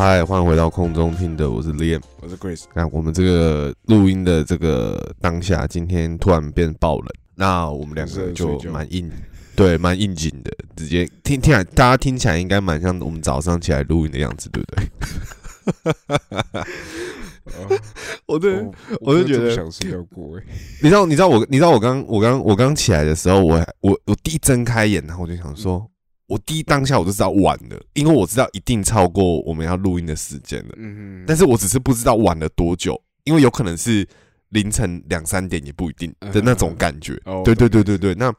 嗨，欢迎回到空中听的，我是 Liam，我是 Grace。那我们这个录音的这个当下，今天突然变爆冷，那我们两个就蛮应，对，蛮应景的，直接听听来，大家听起来应该蛮像我们早上起来录音的样子，对不对？我对，我就觉得想睡觉过哎。你知道，你知道我，你知道我刚我刚我刚起来的时候，我我我第一睁开眼，然后我就想说。我第一当下我就知道晚了，因为我知道一定超过我们要录音的时间了。嗯但是我只是不知道晚了多久，因为有可能是凌晨两三点也不一定的那种感觉。对对对对对，那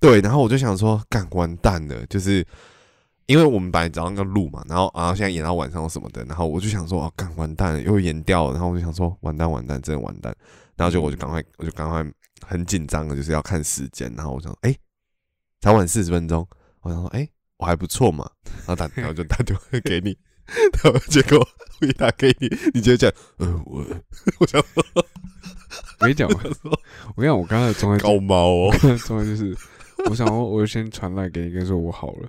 对，然后我就想说，干完蛋了，就是因为我们本来早上要录嘛，然后然后现在演到晚上什么的，然后我就想说，哦，干完蛋了，又演掉了，然后我就想说，完蛋完蛋，真的完蛋，然后就我就赶快我就赶快很紧张的，就是要看时间，然后我想，哎，才晚四十分钟，我想说，哎。我还不错嘛，然后打，然后就打电话给你，然后结果我一打给你，你直接讲，呃，我 我想说，我跟你讲，我跟你讲，我刚才状态高猫哦，状态就是，我想我就先传来给你，跟说我好了，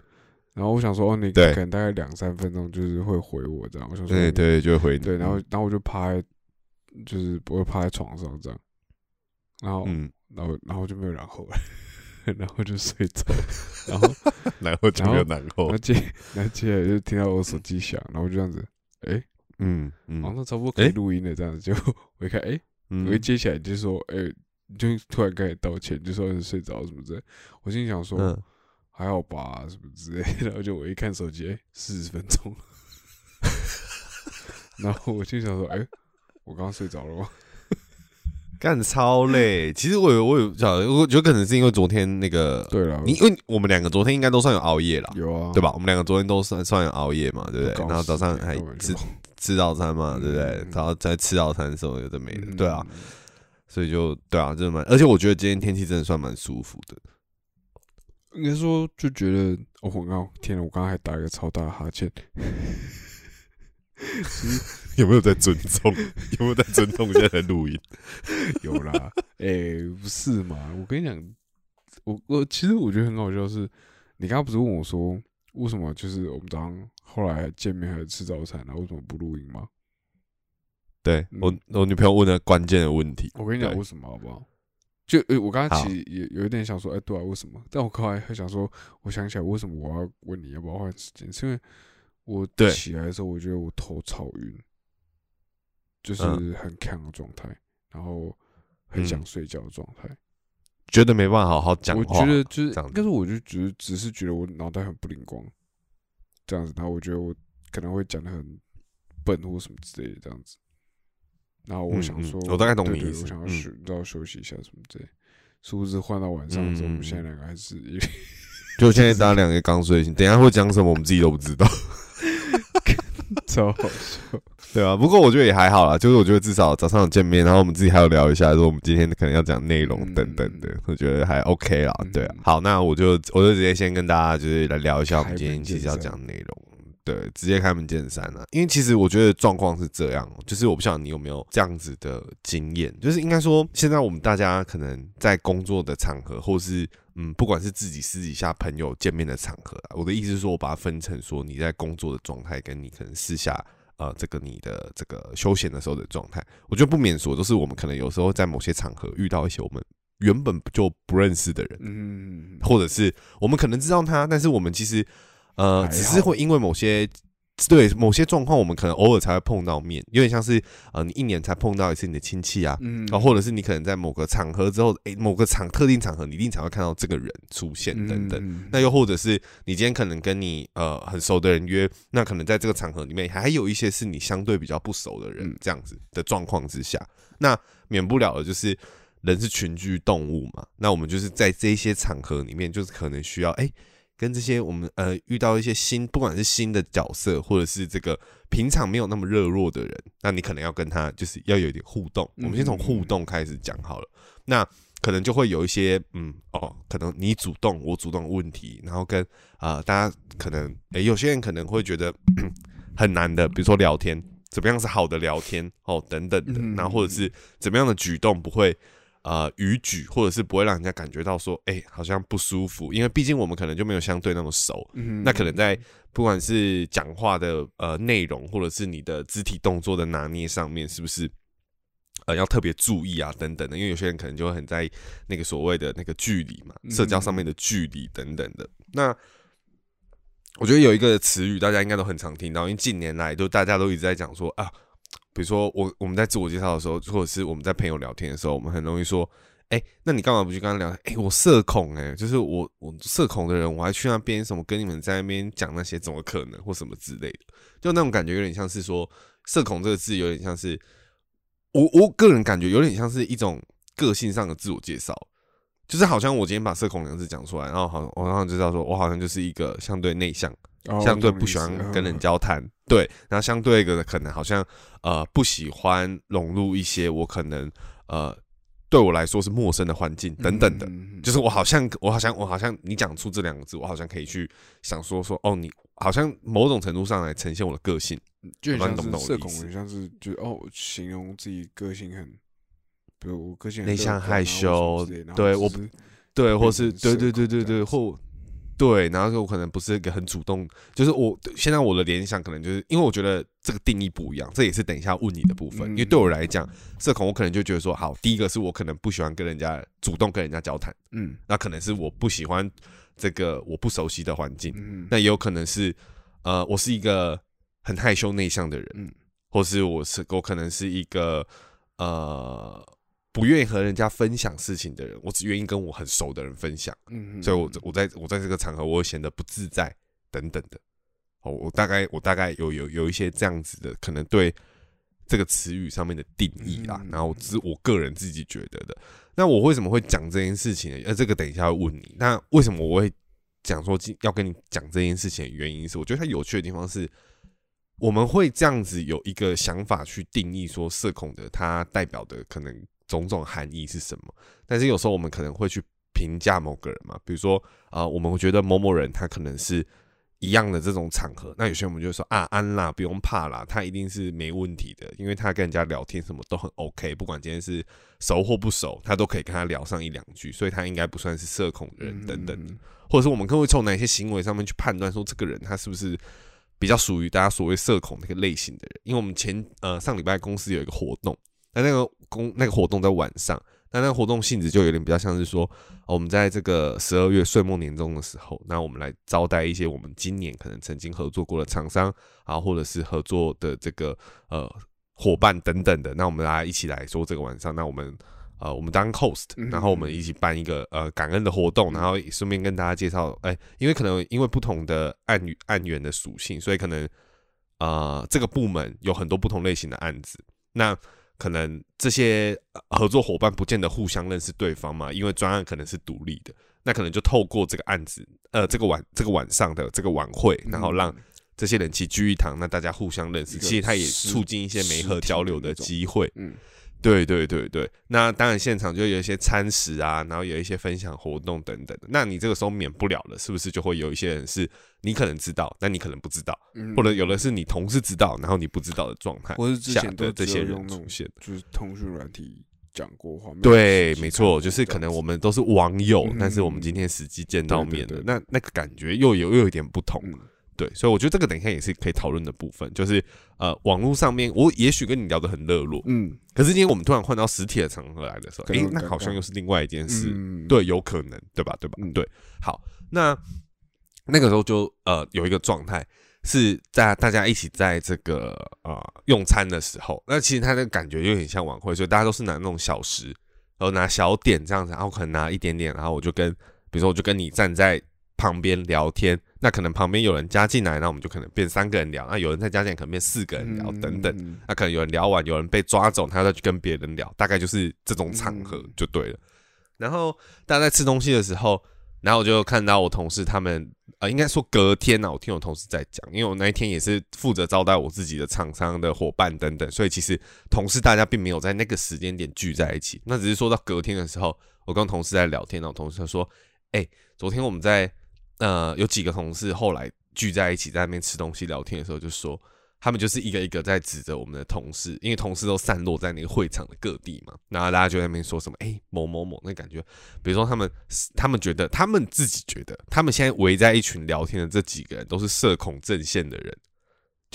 然后我想说，哦，你可能大概两三分钟就是会回我这样，我想说，对对，就会回你，对，然后然后我就趴在，就是不会趴在床上这样，然后，嗯，然后然后就没有然后了。然后就睡着，然后 然后就没有然后，然后接然后接下来就听到我手机响，然后就这样子，哎，嗯嗯，然后差不多可以录音了，这样子。就我一看，哎，我一接起来就说，哎，就突然开始道歉，就说是睡着什么之类，我心想说还好吧，什么之类，然后就我一看手机，哎，四十分钟，然后我就想说，哎，我刚刚睡着了吗？干超累，其实我有我有想，我觉得可能是因为昨天那个，对了，你因为我们两个昨天应该都算有熬夜了，有啊，对吧？我们两个昨天都算算有熬夜嘛，对不对？然后早上还吃吃早餐嘛，对不对？然后在吃早餐的时候有的没的，对啊，所以就对啊，真的蛮，而且我觉得今天天气真的算蛮舒服的。应该说就觉得，哦，我刚天呐，我刚刚还打一个超大的哈欠。有没有在尊重？有没有在尊重现在的录音？有啦，哎，不是嘛？我跟你讲，我我其实我觉得很好笑，是你刚刚不是问我说，为什么就是我们早上后来见面还是吃早餐，然后为什么不录音吗？对我我女朋友问的关键的问题，我跟你讲为什么好不好？就我刚刚其实也有一点想说，哎，对啊，为什么？但我后来还想说，我想起来为什么我要问你要不要换时间，是因为我起来的时候，我觉得我头超晕。就是很亢的状态，然后很想睡觉的状态，觉得没办法好好讲话。我觉得就是，但是我就觉得只是觉得我脑袋很不灵光，这样子。然后我觉得我可能会讲的很笨或什么之类的这样子。然后我想说，我大概懂你意思，我想要休，都要休息一下什么之类。是不是换到晚上之后，我们现在两个还是？就现在大家两个刚睡醒，等下会讲什么，我们自己都不知道。超好笑，对啊，不过我觉得也还好啦，就是我觉得至少早上有见面，然后我们自己还有聊一下，说我们今天可能要讲内容等等的，我觉得还 OK 啦。对啊，好，那我就我就直接先跟大家就是来聊一下我们今天其实要讲内容，对，直接开门见山了。因为其实我觉得状况是这样，就是我不晓得你有没有这样子的经验，就是应该说现在我们大家可能在工作的场合，或是嗯，不管是自己私底下朋友见面的场合，我的意思是说，我把它分成说你在工作的状态，跟你可能私下呃这个你的这个休闲的时候的状态，我觉得不免说就是我们可能有时候在某些场合遇到一些我们原本就不认识的人，嗯，或者是我们可能知道他，但是我们其实呃只是会因为某些。对某些状况，我们可能偶尔才会碰到面，有点像是呃，你一年才碰到一次你的亲戚啊，啊，或者是你可能在某个场合之后，诶，某个场特定场合，你一定才会看到这个人出现等等。那又或者是你今天可能跟你呃很熟的人约，那可能在这个场合里面还有一些是你相对比较不熟的人，这样子的状况之下，那免不了的就是人是群居动物嘛，那我们就是在这些场合里面，就是可能需要哎。跟这些我们呃遇到一些新，不管是新的角色，或者是这个平常没有那么热络的人，那你可能要跟他就是要有一点互动。我们先从互动开始讲好了。那可能就会有一些嗯哦，可能你主动我主动问题，然后跟啊大家可能诶有些人可能会觉得 很难的，比如说聊天怎么样是好的聊天哦等等的，然后或者是怎么样的举动不会呃逾矩，或者是不会让人家感觉到说哎好像不舒服，因为毕竟我们可能就没有相对那么熟，那可能在不管是讲话的呃内容，或者是你的肢体动作的拿捏上面，是不是？呃，要特别注意啊，等等的，因为有些人可能就会很在意那个所谓的那个距离嘛，社交上面的距离等等的。那我觉得有一个词语，大家应该都很常听到，因为近年来都大家都一直在讲说啊，比如说我我们在自我介绍的时候，或者是我们在朋友聊天的时候，我们很容易说，哎，那你干嘛不去跟他聊？哎，我社恐，哎，就是我我社恐的人，我还去那边什么跟你们在那边讲那些，怎么可能或什么之类的？就那种感觉有点像是说，社恐这个字有点像是。我我个人感觉有点像是一种个性上的自我介绍，就是好像我今天把社恐两个字讲出来，然后好，我好像知道说，我好像就是一个相对内向，相对不喜欢跟人交谈，对，然后相对一个可能好像呃不喜欢融入一些我可能呃对我来说是陌生的环境等等的，就是我好像我好像我好像你讲出这两个字，我好像可以去想说说哦，你好像某种程度上来呈现我的个性。就像是社恐，很像是就哦，形容自己个性很，比如我个性内向害羞，对我不，对，或是对对对对对，或对，然后我可能不是一个很主动，就是我现在我的联想可能就是因为我觉得这个定义不一样，这也是等一下问你的部分，因为对我来讲，社恐我可能就觉得说，好，第一个是我可能不喜欢跟人家主动跟人家交谈，嗯，那可能是我不喜欢这个我不熟悉的环境，嗯，那也有可能是呃，我是一个。很害羞内向的人，嗯，或是我是我可能是一个呃不愿意和人家分享事情的人，我只愿意跟我很熟的人分享，嗯，所以我我在我在这个场合我会显得不自在等等的，哦，我大概我大概有有有一些这样子的可能对这个词语上面的定义啦，然后是我个人自己觉得的。那我为什么会讲这件事情呢？呃，这个等一下会问你。那为什么我会讲说要跟你讲这件事情的原因是，我觉得它有趣的地方是。我们会这样子有一个想法去定义说社恐的它代表的可能种种含义是什么，但是有时候我们可能会去评价某个人嘛，比如说啊，我们会觉得某某人他可能是一样的这种场合，那有些我们就说啊安啦不用怕啦，他一定是没问题的，因为他跟人家聊天什么都很 OK，不管今天是熟或不熟，他都可以跟他聊上一两句，所以他应该不算是社恐的人等等，或者是我们更会从哪些行为上面去判断说这个人他是不是。比较属于大家所谓社恐那个类型的人，因为我们前呃上礼拜公司有一个活动，那那个公那个活动在晚上，那那个活动性质就有点比较像是说，我们在这个十二月岁末年终的时候，那我们来招待一些我们今年可能曾经合作过的厂商啊，或者是合作的这个呃伙伴等等的，那我们大家一起来说这个晚上，那我们。呃，我们当 host，然后我们一起办一个呃感恩的活动，然后顺便跟大家介绍，哎，因为可能因为不同的案案源的属性，所以可能呃这个部门有很多不同类型的案子，那可能这些合作伙伴不见得互相认识对方嘛，因为专案可能是独立的，那可能就透过这个案子，呃，这个晚这个晚上的这个晚会，然后让这些人齐聚一堂，那大家互相认识，其实它也促进一些媒合交流的机会，嗯。对对对对，那当然现场就有一些餐食啊，然后有一些分享活动等等的。那你这个时候免不了了，是不是就会有一些人是你可能知道，但你可能不知道，或者有的是你同事知道，然后你不知道的状态，或是之前的这些人出现，就是通讯软体讲过话。对，没错，就是可能我们都是网友，但是我们今天实际见到面的，那那个感觉又有又有一点不同。对，所以我觉得这个等一下也是可以讨论的部分，就是呃，网络上面我也许跟你聊得很热络，嗯，可是今天我们突然换到实体的场合来的时候，哎，那好像又是另外一件事，嗯对，有可能，对吧？对吧？嗯对，好，那那个时候就呃有一个状态是在大家一起在这个呃用餐的时候，那其实他的感觉有点像晚会，所以大家都是拿那种小食，然后拿小点这样子，然后可能拿一点点，然后我就跟，比如说我就跟你站在。旁边聊天，那可能旁边有人加进来，那我们就可能变三个人聊；那有人再加进来，可能变四个人聊等等。那可能有人聊完，有人被抓走，他再去跟别人聊，大概就是这种场合就对了。然后大家在吃东西的时候，然后我就看到我同事他们，呃，应该说隔天呢，我听我同事在讲，因为我那一天也是负责招待我自己的厂商的伙伴等等，所以其实同事大家并没有在那个时间点聚在一起，那只是说到隔天的时候，我跟同事在聊天，然后同事说，哎，昨天我们在，呃，有几个同事后来聚在一起在那边吃东西聊天的时候，就说。他们就是一个一个在指着我们的同事，因为同事都散落在那个会场的各地嘛，然后大家就在那边说什么，哎，某某某，那感觉，比如说他们，他们觉得，他们自己觉得，他们现在围在一群聊天的这几个人都是社恐阵线的人，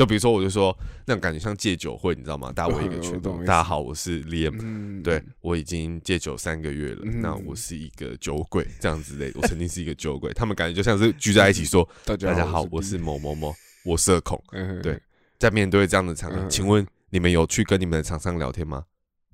就比如说，我就说，那种感觉像戒酒会，你知道吗？大家围一个圈，大家好，我是 Liam，对我已经戒酒三个月了，那我是一个酒鬼，这样子的，我曾经是一个酒鬼，他们感觉就像是聚在一起说，大家好，我是某某某，我社恐，对。在面对这样的场合，请问你们有去跟你们的厂商聊天吗？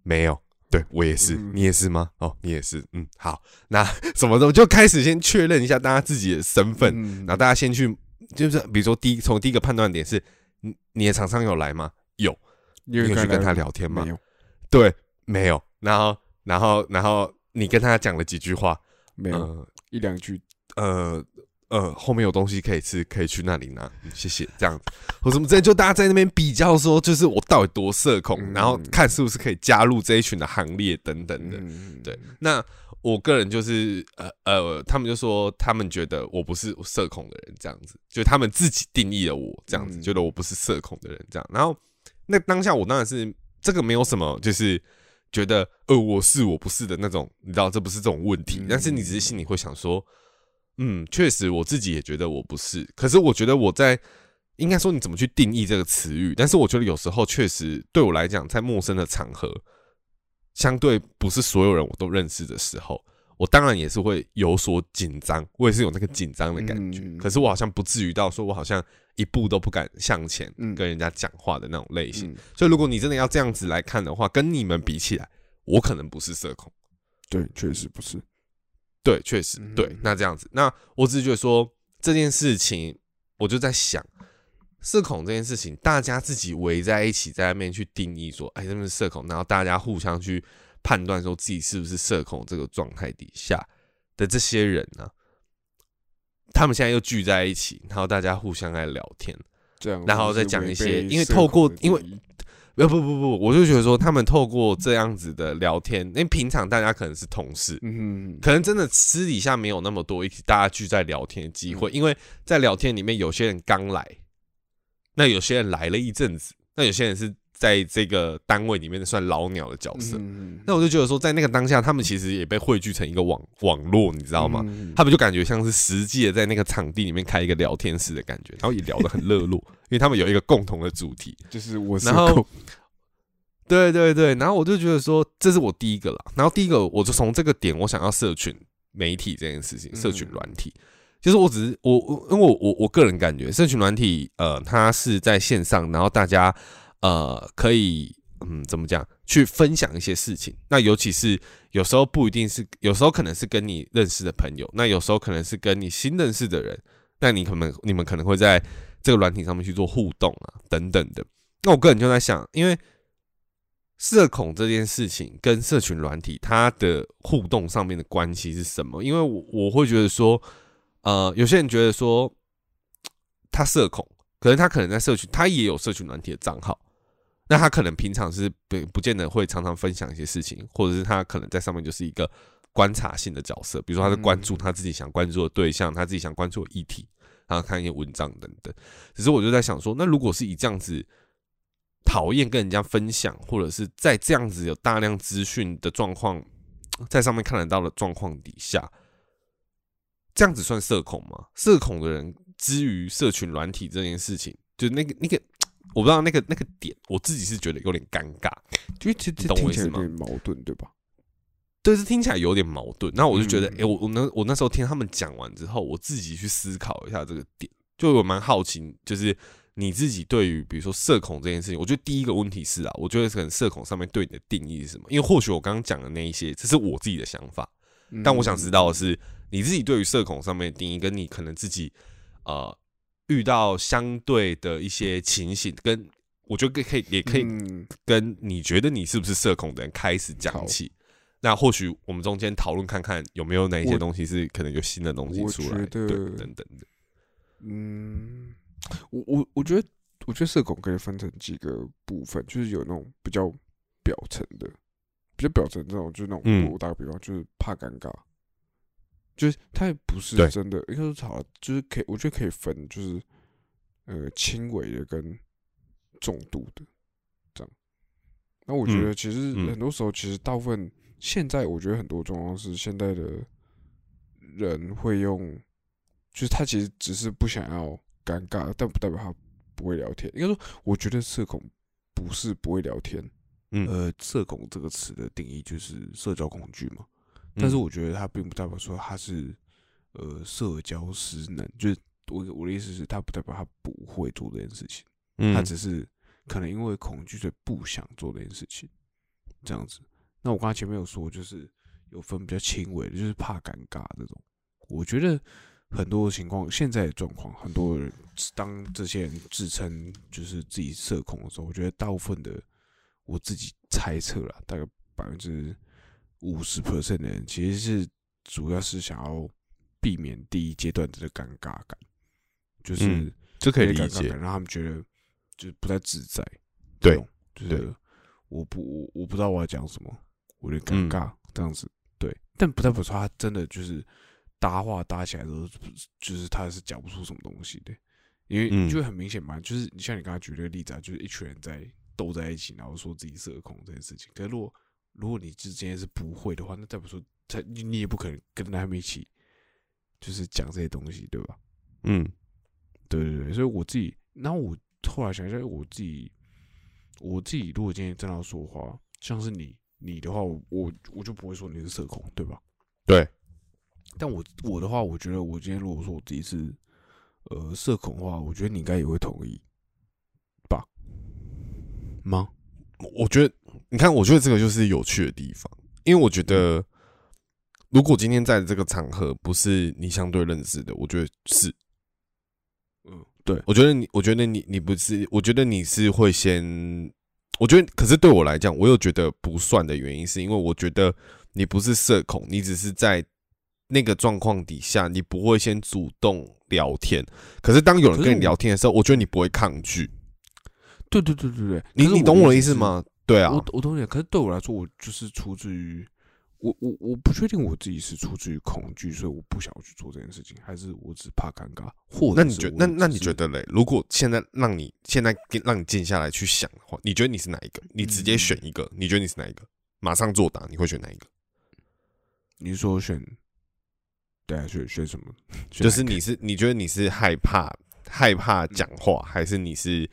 没有，对我也是，你也是吗？哦，你也是，嗯，好，那什么时候就开始先确认一下大家自己的身份，然后大家先去，就是比如说第一从第一个判断点是，你你的厂商有来吗？有，你有去跟他聊天吗？没有，对，没有，然后然后然后你跟他讲了几句话？没有，一两句，呃。呃，后面有东西可以吃，可以去那里拿，谢谢。这样子，或什么之类，就大家在那边比较说，就是我到底多社恐，然后看是不是可以加入这一群的行列等等的。对，那我个人就是呃呃，他们就说他们觉得我不是社恐的人，这样子，就他们自己定义了我这样子，觉得我不是社恐的人这样。然后那当下我当然是这个没有什么，就是觉得呃我是我不是的那种，你知道这不是这种问题，但是你只是心里会想说。嗯，确实，我自己也觉得我不是。可是我觉得我在，应该说你怎么去定义这个词语？但是我觉得有时候确实对我来讲，在陌生的场合，相对不是所有人我都认识的时候，我当然也是会有所紧张，我也是有那个紧张的感觉。可是我好像不至于到说我好像一步都不敢向前跟人家讲话的那种类型。所以如果你真的要这样子来看的话，跟你们比起来，我可能不是社恐。对，确实不是。对，确实对。那这样子，那我只是觉得说这件事情，我就在想，社恐这件事情，大家自己围在一起，在外面去定义说，哎，他们是社恐，然后大家互相去判断说自己是不是社恐这个状态底下的这些人呢，他们现在又聚在一起，然后大家互相在聊天，这样，然后再讲一些，因为透过，因为。不不不不，我就觉得说，他们透过这样子的聊天，因为平常大家可能是同事，嗯，可能真的私底下没有那么多一起大家聚在聊天的机会，因为在聊天里面，有些人刚来，那有些人来了一阵子，那有些人是。在这个单位里面的算老鸟的角色，那我就觉得说，在那个当下，他们其实也被汇聚成一个网网络，你知道吗？他们就感觉像是实际的在那个场地里面开一个聊天室的感觉，然后也聊得很热络，因为他们有一个共同的主题，就是我。然后，对对对，然后我就觉得说，这是我第一个了。然后第一个，我就从这个点，我想要社群媒体这件事情，社群软体，就是我只是我，因为我我我个人感觉，社群软体，呃，它是在线上，然后大家。呃，可以，嗯，怎么讲？去分享一些事情。那尤其是有时候不一定是，有时候可能是跟你认识的朋友，那有时候可能是跟你新认识的人。那你可能你们可能会在这个软体上面去做互动啊，等等的。那我个人就在想，因为社恐这件事情跟社群软体它的互动上面的关系是什么？因为我我会觉得说，呃，有些人觉得说他社恐，可是他可能在社群，他也有社群软体的账号。那他可能平常是不不见得会常常分享一些事情，或者是他可能在上面就是一个观察性的角色，比如说他是关注他自己想关注的对象，他自己想关注的议题，然后看一些文章等等。只是我就在想说，那如果是以这样子讨厌跟人家分享，或者是在这样子有大量资讯的状况，在上面看得到的状况底下，这样子算社恐吗？社恐的人之于社群软体这件事情，就那个那个。我不知道那个那个点，我自己是觉得有点尴尬，就其实懂我意思吗？矛盾对吧？对，是听起来有点矛盾。那我就觉得，哎，我我那我那时候听他们讲完之后，我自己去思考一下这个点，就我蛮好奇，就是你自己对于比如说社恐这件事情，我觉得第一个问题是啊，我觉得可能社恐上面对你的定义是什么？因为或许我刚刚讲的那一些，这是我自己的想法，但我想知道的是你自己对于社恐上面的定义，跟你可能自己呃。遇到相对的一些情形，跟我觉得可以，也可以跟你觉得你是不是社恐的人开始讲起，那或许我们中间讨论看看有没有哪一些东西是可能有新的东西出来，对等等的。嗯，我我我觉得，我觉得社恐可以分成几个部分，就是有那种比较表层的，比较表层这种，就是那种我打个比方，就是怕尴尬，就是他也不是真的，应该说好，就是可以，我觉得可以分，就是呃轻微的跟重度的这样。那我觉得其实很多时候，其实大部分现在我觉得很多状况是现在的人会用。就是他其实只是不想要尴尬，但不代表他不会聊天。应该说，我觉得社恐不是不会聊天。嗯，呃，社恐这个词的定义就是社交恐惧嘛。但是我觉得他并不代表说他是呃社交失能。就是我我的意思是，他不代表他不会做这件事情。嗯，他只是可能因为恐惧所以不想做这件事情。这样子。那我刚才前面有说，就是有分比较轻微的，就是怕尴尬这种。我觉得。很多情况，现在的状况，很多人当这些人自称就是自己社恐的时候，我觉得大部分的我自己猜测了，大概百分之五十 percent 的人其实是主要是想要避免第一阶段的尴尬感，就是这可以理解，让他们觉得就是不太自在，对，就是我不我我不知道我要讲什么，我有点尴尬这样子，对，但不代表说他真的就是。搭话搭起来的时候，就是他是讲不出什么东西的，因为就会很明显嘛，就是你像你刚才举这个例子啊，就是一群人在斗在一起，然后说自己社恐这件事情。可是如果如果你之前是不会的话，那再不说他你也不可能跟他们一起，就是讲这些东西，对吧？嗯，对对对，所以我自己，然后我后来想一下，我自己我自己如果今天真的要说话，像是你你的话，我我我就不会说你是社恐，对吧？对。但我我的话，我觉得我今天如果说我自己是呃社恐的话，我觉得你应该也会同意吧？吗？我觉得你看，我觉得这个就是有趣的地方，因为我觉得如果今天在这个场合不是你相对认识的，我觉得是，嗯，对，我觉得你，我觉得你，你不是，我觉得你是会先，我觉得，可是对我来讲，我又觉得不算的原因，是因为我觉得你不是社恐，你只是在。那个状况底下，你不会先主动聊天，可是当有人跟你聊天的时候，我觉得你不会抗拒。对对对对对，你你懂我的意思吗？对啊，我我懂你。可是对我来说，我就是出自于我我我不确定我自己是出自于恐惧，所以我不想要去做这件事情，还是我只怕尴尬？或那你觉那那你觉得嘞？如果现在让你现在让你静下来去想的话，你觉得你是哪一个？你直接选一个，你觉得你是哪一个？马上作答，你会选哪一个？你说选？对啊，选选什么？就是你是你觉得你是害怕害怕讲话，还是你是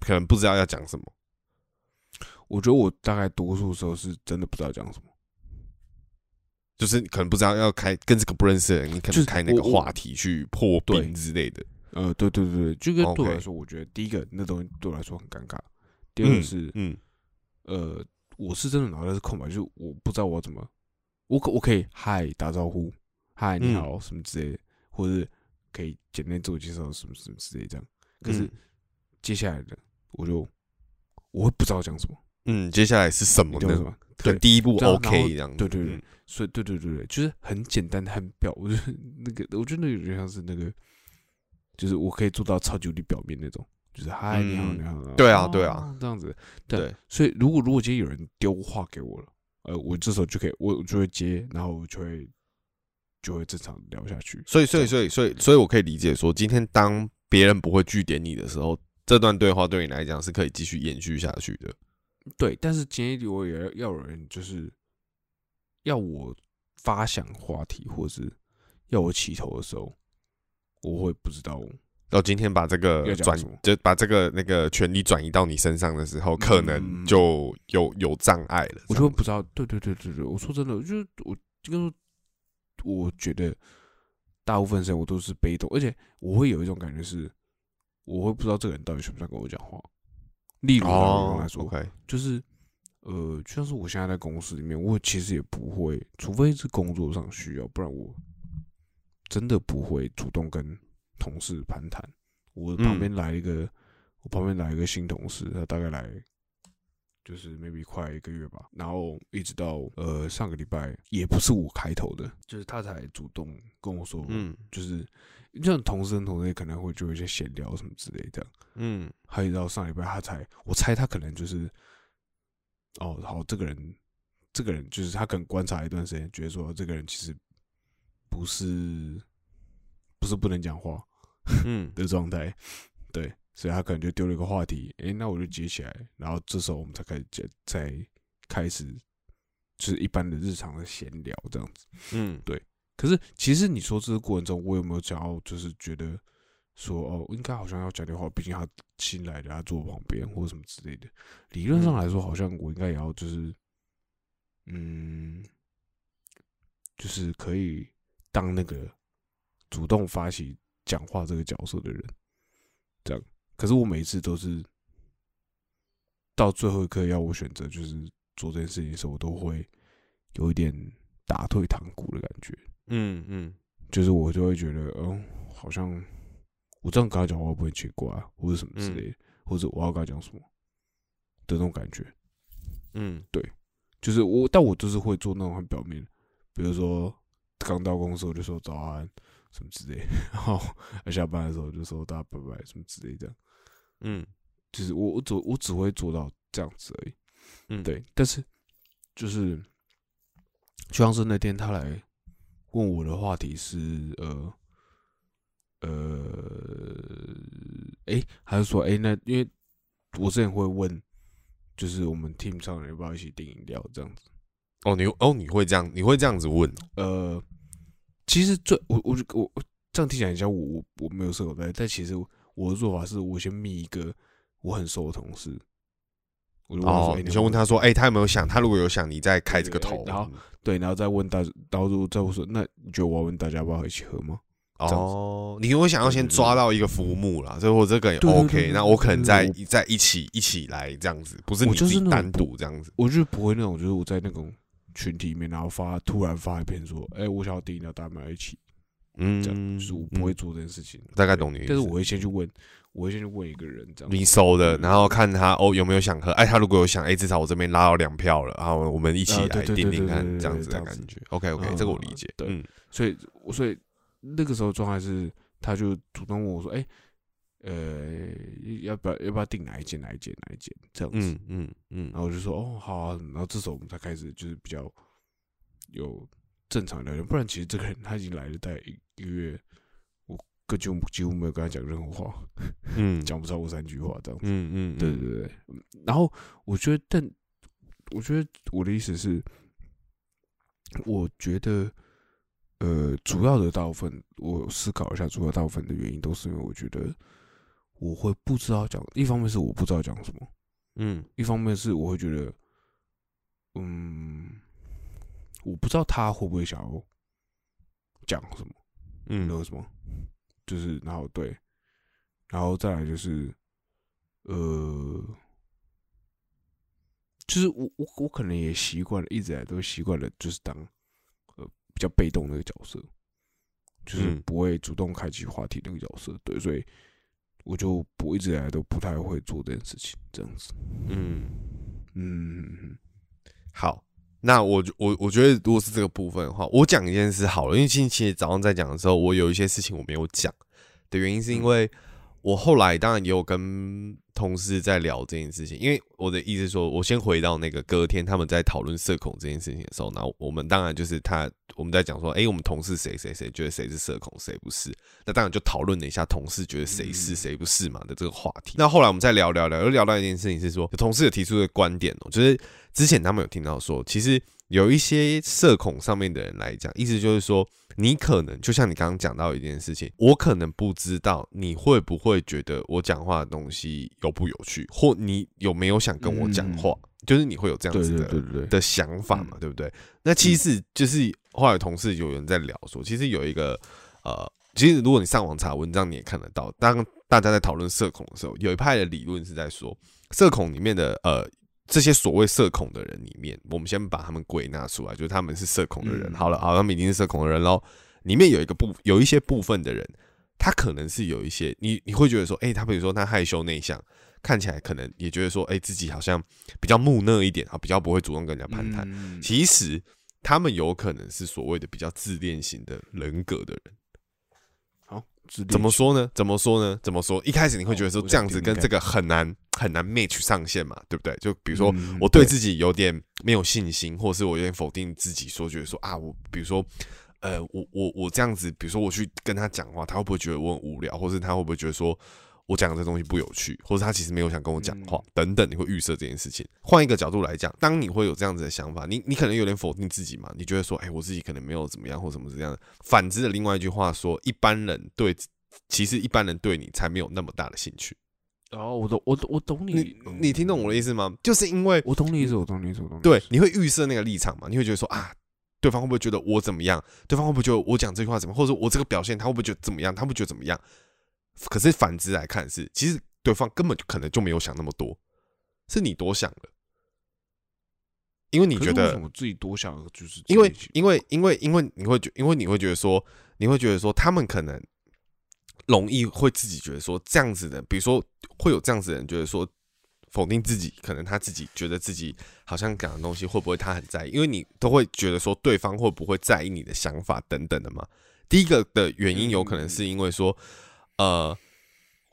可能不知道要讲什么？我觉得我大概多数时候是真的不知道讲什么，就是可能不知道要开跟这个不认识的人，你可能开那个话题去破冰之类的。呃，对对对对，就跟对我来说，我觉得第一个那东西对我来说很尴尬。第二个是，嗯，呃，我是真的脑袋是空白，就是我不知道我怎么。我可我可以嗨打招呼，嗨你好什么之类的，或者可以简单自我介绍什么什么之类这样。可是接下来的我就我会不知道讲什么。嗯，接下来是什么呢？对，第一步 OK 这样。对对对，所以对对对对，就是很简单很表，我觉得那个我觉得有点像是那个，就是我可以做到超级无敌表面那种，就是嗨你好你好。对啊对啊，这样子。对，所以如果如果今天有人丢话给我了。呃，我这时候就可以，我就会接，然后我就会就会正常聊下去。所以，所以，所以，所以，所以我可以理解说，今天当别人不会拒点你的时候，这段对话对你来讲是可以继续延续下去的。对，但是今天我也要有人就是要我发想话题，或是要我起头的时候，我会不知道。到今天把这个转，就把这个那个权利转移到你身上的时候，可能就有有障碍了。我就不知道，对对对对对，我说真的，就是我这个，我觉得大部分时间我都是被动，而且我会有一种感觉是，我会不知道这个人到底想不想跟我讲话。例如来说，就是呃，就像是我现在在公司里面，我其实也不会，除非是工作上需要，不然我真的不会主动跟。同事攀谈，我旁边来一个，我旁边来一个新同事，他大概来就是 maybe 快一个月吧，然后一直到呃上个礼拜，也不是我开头的，就是他才主动跟我说，嗯，就是像同事跟同事可能会就有一些闲聊什么之类的，嗯，还有到上礼拜他才，我猜他可能就是，哦，好，这个人，这个人就是他可能观察一段时间，觉得说这个人其实不是不是不能讲话，嗯 的状态，对。所以他可能就丢了一个话题，诶，那我就接起来，然后这时候我们才开始接，才开始就是一般的日常的闲聊这样子，嗯，对。可是其实你说这个过程中，我有没有想要就是觉得说，哦，应该好像要讲点话，毕竟他新来的，他坐我旁边或者什么之类的。理论上来说，好像我应该也要就是，嗯，就是可以当那个主动发起讲话这个角色的人，这样。可是我每一次都是到最后一刻要我选择，就是做这件事情的时候，我都会有一点打退堂鼓的感觉。嗯嗯，就是我就会觉得，哦，好像我这样跟他讲话不会奇怪，或者什么之类的，或者我要跟他讲什么的那种感觉。嗯，对，就是我，但我就是会做那种很表面，比如说刚到公司我就说早安什么之类，然后下班的时候就说大家拜拜什么之类的。嗯，就是我我只我只会做到这样子而已，嗯，对。但是就是就像是那天他来问我的话题是呃呃，哎，还是说哎，那因为我之前会问，就是我们 team 上人要不要一起订饮料这样子？哦，你哦你会这样你会这样子问？呃，其实最我我我我这样听起来像我我我没有设口袋，但其实。我的做法是我先密一个我很熟的同事，哦，你先问他说，哎，他有没有想？他如果有想，你再开这个头，然后对，然后再问大，然后再问说，那你觉得我要问大家要不要一起喝吗？哦，你会想要先抓到一个浮木啦，所以我这个也 OK，那我可能再再一起一起来这样子，不是你自己单独这样子，我就不会那种，就是我在那种群体里面，然后发突然发一篇说，哎，我想要订饮料，大家要一起。嗯，这样就是我不会做这件事情，大概懂你。但是我会先去问，我会先去问一个人，这样你收的，然后看他哦有没有想喝，哎，他如果有想，哎，至少我这边拉到两票了，然后我们一起来点点看，这样子的感觉。OK OK，这个我理解。对，所以所以那个时候状态是，他就主动问我说，哎，呃，要不要要不要订哪一间哪一间哪一间这样子？嗯嗯嗯，然后我就说哦好啊，然后这时候我们才开始就是比较有。正常聊天，不然其实这个人他已经来了大概一一个月，我根本几乎没有跟他讲任何话，嗯，讲不超过三句话这样子，嗯嗯，对对对。然后我觉得，但我觉得我的意思是，我觉得，呃，主要的大部分，我思考一下，主要大部分的原因都是因为我觉得我会不知道讲，一方面是我不知道讲什么，嗯，一方面是我会觉得，嗯。我不知道他会不会想要讲什么，嗯，那个什么，就是然后对，然后再来就是，呃，就是我我我可能也习惯了，一直来都习惯了，就是当呃比较被动那个角色，就是不会主动开启话题那个角色，对，所以我就不一直以来都不太会做这件事情，这样子，嗯嗯，好。那我我我觉得，如果是这个部分的话，我讲一件事好了。因为星期早上在讲的时候，我有一些事情我没有讲的原因，是因为我后来当然也有跟同事在聊这件事情。因为我的意思说，我先回到那个隔天他们在讨论社恐这件事情的时候，那我们当然就是他我们在讲说，哎，我们同事谁谁谁觉得谁是社恐，谁不是？那当然就讨论了一下同事觉得谁是谁不是嘛的这个话题。那后来我们再聊聊聊，又聊到一件事情是说，同事有提出的观点哦，就是。之前他们有听到说，其实有一些社恐上面的人来讲，意思就是说，你可能就像你刚刚讲到一件事情，我可能不知道你会不会觉得我讲话的东西有不有趣，或你有没有想跟我讲话，就是你会有这样子的的想法嘛，对不对？那其实就是后来同事有人在聊说，其实有一个呃，其实如果你上网查文章，你也看得到，当大家在讨论社恐的时候，有一派的理论是在说，社恐里面的呃。这些所谓社恐的人里面，我们先把他们归纳出来，就是他们是社恐的人。好了，好，他们已经是社恐的人喽。里面有一个部，有一些部分的人，他可能是有一些，你你会觉得说，哎，他比如说他害羞内向，看起来可能也觉得说，哎，自己好像比较木讷一点啊，比较不会主动跟人家攀谈。其实他们有可能是所谓的比较自恋型的人格的人。好，怎么说呢？怎么说呢？怎么说？一开始你会觉得说这样子跟这个很难很难 match 上线嘛，对不对？就比如说我对自己有点没有信心，或者是我有点否定自己，说觉得说啊，我比如说。呃，我我我这样子，比如说我去跟他讲话，他会不会觉得我很无聊，或是他会不会觉得说我讲的这东西不有趣，或者他其实没有想跟我讲话等等，你会预设这件事情。换一个角度来讲，当你会有这样子的想法，你你可能有点否定自己嘛？你觉得说，哎，我自己可能没有怎么样，或什么这样。反之的另外一句话说，一般人对，其实一般人对你才没有那么大的兴趣。哦，我懂，我我懂你，你听懂我的意思吗？就是因为我懂你意思，我懂你意思，我懂。对，你会预设那个立场嘛？你会觉得说啊。对方会不会觉得我怎么样？对方会不会觉得我讲这句话怎么？或者说我这个表现，他会不会觉得怎么样？他会觉得怎么样？可是反之来看是，其实对方根本就可能就没有想那么多，是你多想了。因为你觉得我自己多想，就是因为因为因为因为你会觉，因为你会觉得说，你会觉得说，他们可能容易会自己觉得说，这样子的，比如说会有这样子的人觉得说。否定自己，可能他自己觉得自己好像讲的东西会不会他很在意？因为你都会觉得说对方会不会在意你的想法等等的嘛。第一个的原因有可能是因为说，呃，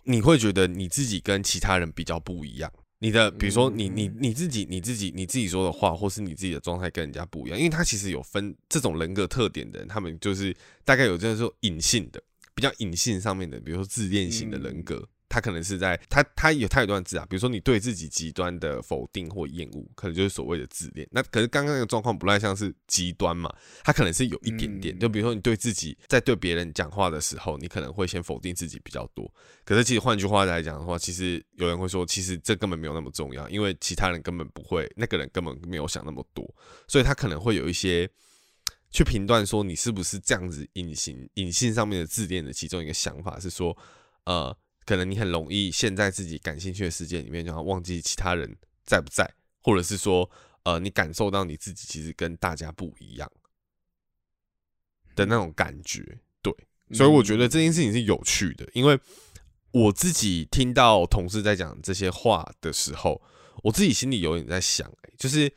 你会觉得你自己跟其他人比较不一样。你的比如说你你你自己你自己你自己说的话，或是你自己的状态跟人家不一样。因为他其实有分这种人格特点的人，他们就是大概有这样说隐性的，比较隐性上面的，比如说自恋型的人格。他可能是在他他有他有段字啊，比如说你对自己极端的否定或厌恶，可能就是所谓的自恋。那可是刚刚那个状况不太像是极端嘛，他可能是有一点点。就比如说你对自己在对别人讲话的时候，你可能会先否定自己比较多。可是其实换句话来讲的话，其实有人会说，其实这根本没有那么重要，因为其他人根本不会，那个人根本没有想那么多，所以他可能会有一些去评断说你是不是这样子隐形隐性上面的自恋的其中一个想法是说，呃。可能你很容易陷在自己感兴趣的事件里面，然后忘记其他人在不在，或者是说，呃，你感受到你自己其实跟大家不一样的那种感觉。对，所以我觉得这件事情是有趣的，因为我自己听到同事在讲这些话的时候，我自己心里有点在想，哎，就是。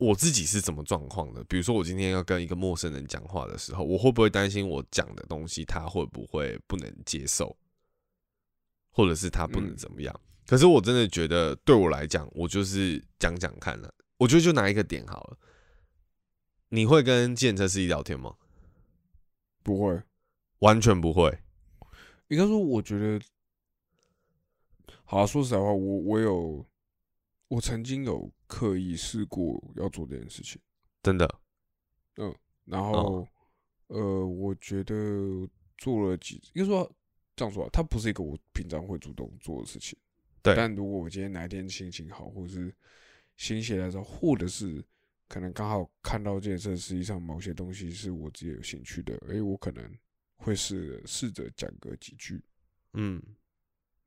我自己是怎么状况的？比如说，我今天要跟一个陌生人讲话的时候，我会不会担心我讲的东西他会不会不能接受，或者是他不能怎么样？可是我真的觉得，对我来讲，我就是讲讲看了。我觉得就拿一个点好了。你会跟建车司机聊天吗？不会，完全不会。应该说，我觉得，好，说实在话，我我有。我曾经有刻意试过要做这件事情，真的，嗯，然后，呃，我觉得做了几，应该说这样说，它不是一个我平常会主动做的事情，对。但如果我今天哪一天心情好，或者是心血来潮，或者是可能刚好看到这件事，实际上某些东西是我自己有兴趣的，哎，我可能会试试着讲个几句，嗯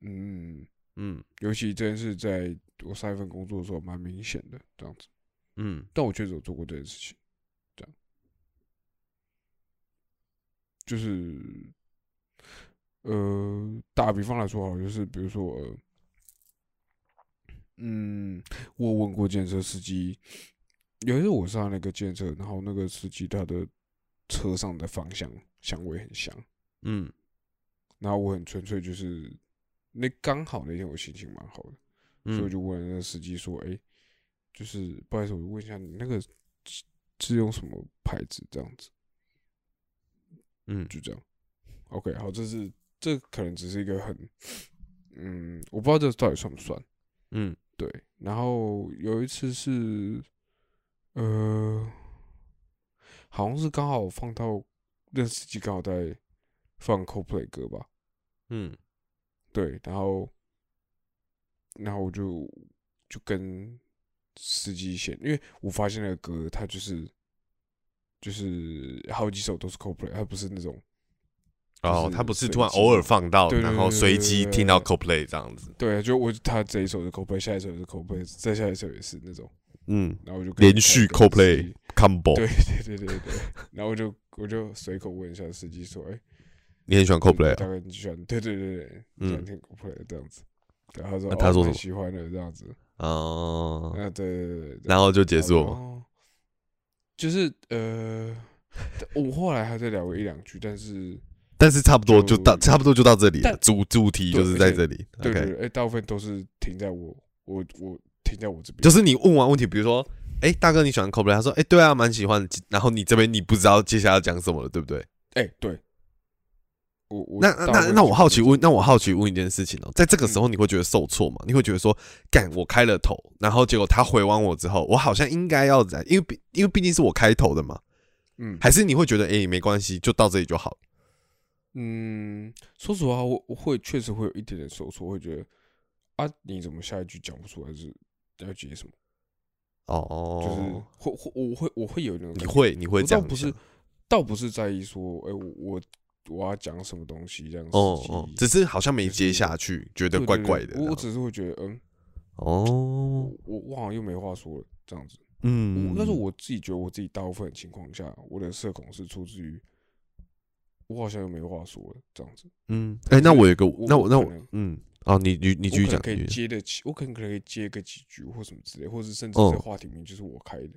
嗯。嗯，尤其这件事在我上一份工作的时候蛮明显的，这样子。嗯，但我确实有做过这件事情，这样，就是，呃，打比方来说，好，就是比如说，嗯，我问过建设司机，有一次我上那个建设，然后那个司机他的车上的方向香味很香，嗯，然后我很纯粹就是。那刚好那天我心情蛮好的，所以我就问那个司机说：“哎，就是不好意思，我问一下你那个是用什么牌子？这样子。”嗯，就这样。OK，好，这是这可能只是一个很，嗯，我不知道这到底算不算。嗯，对。然后有一次是，呃，好像是刚好放到那司机刚好在放 CoPlay 歌吧。嗯。对，然后，然后我就就跟司机先，因为我发现那个歌，它就是就是好几首都是 CoPlay，它不是那种哦，它不是突然偶尔放到，然后随机听到 CoPlay 这样子。对，就我他这一首是 CoPlay，下一首是 CoPlay，再下一首也是那种，嗯，然后我就连续 CoPlay combo，对对对对对，然后我就我就随口问一下司机说，哎。你很喜欢 CoPlay，大概你喜欢，对对对对，喜欢听 CoPlay 这样子。对，他说他说什么喜欢的这样子。哦，啊，对对对，然后就结束了。就是呃，我后来还在聊过一两句，但是 但是差不多就到差不多就到这里了。主主题就是在这里。对对，哎，大部分都是停在我我我停在我这边。就是你问完问题，比如说，哎，大哥你喜欢 c o p l a y 他说，哎，对啊，蛮喜欢。然后你这边你不知道接下来要讲什么了，对不对？哎，对。那那那我好奇问，那我好奇问一件事情哦，在这个时候你会觉得受挫吗？你会觉得说，干我开了头，然后结果他回完我之后，我好像应该要在，因为毕因为毕竟是我开头的嘛，嗯，还是你会觉得，哎，没关系，就到这里就好。嗯，说实话，我我会确实会有一点点受挫，会觉得啊，你怎么下一句讲不出来，是要接什么？哦，就是会会我会我会有那种，你会你会这样，不是，倒不是在意说，哎，我。我要讲什么东西这样子？哦哦，只是好像没接下去，觉得怪怪的。我只是会觉得，嗯，哦，我我好像又没话说了这样子。嗯，但是我自己觉得，我自己大部分情况下，我的社恐是出自于我好像又没话说了这样子。嗯，哎，那我有个，那我那我，嗯，哦，你你你继续讲，可以接得起，我可能可以接个几句或什么之类，或者甚至这话题名就是我开的，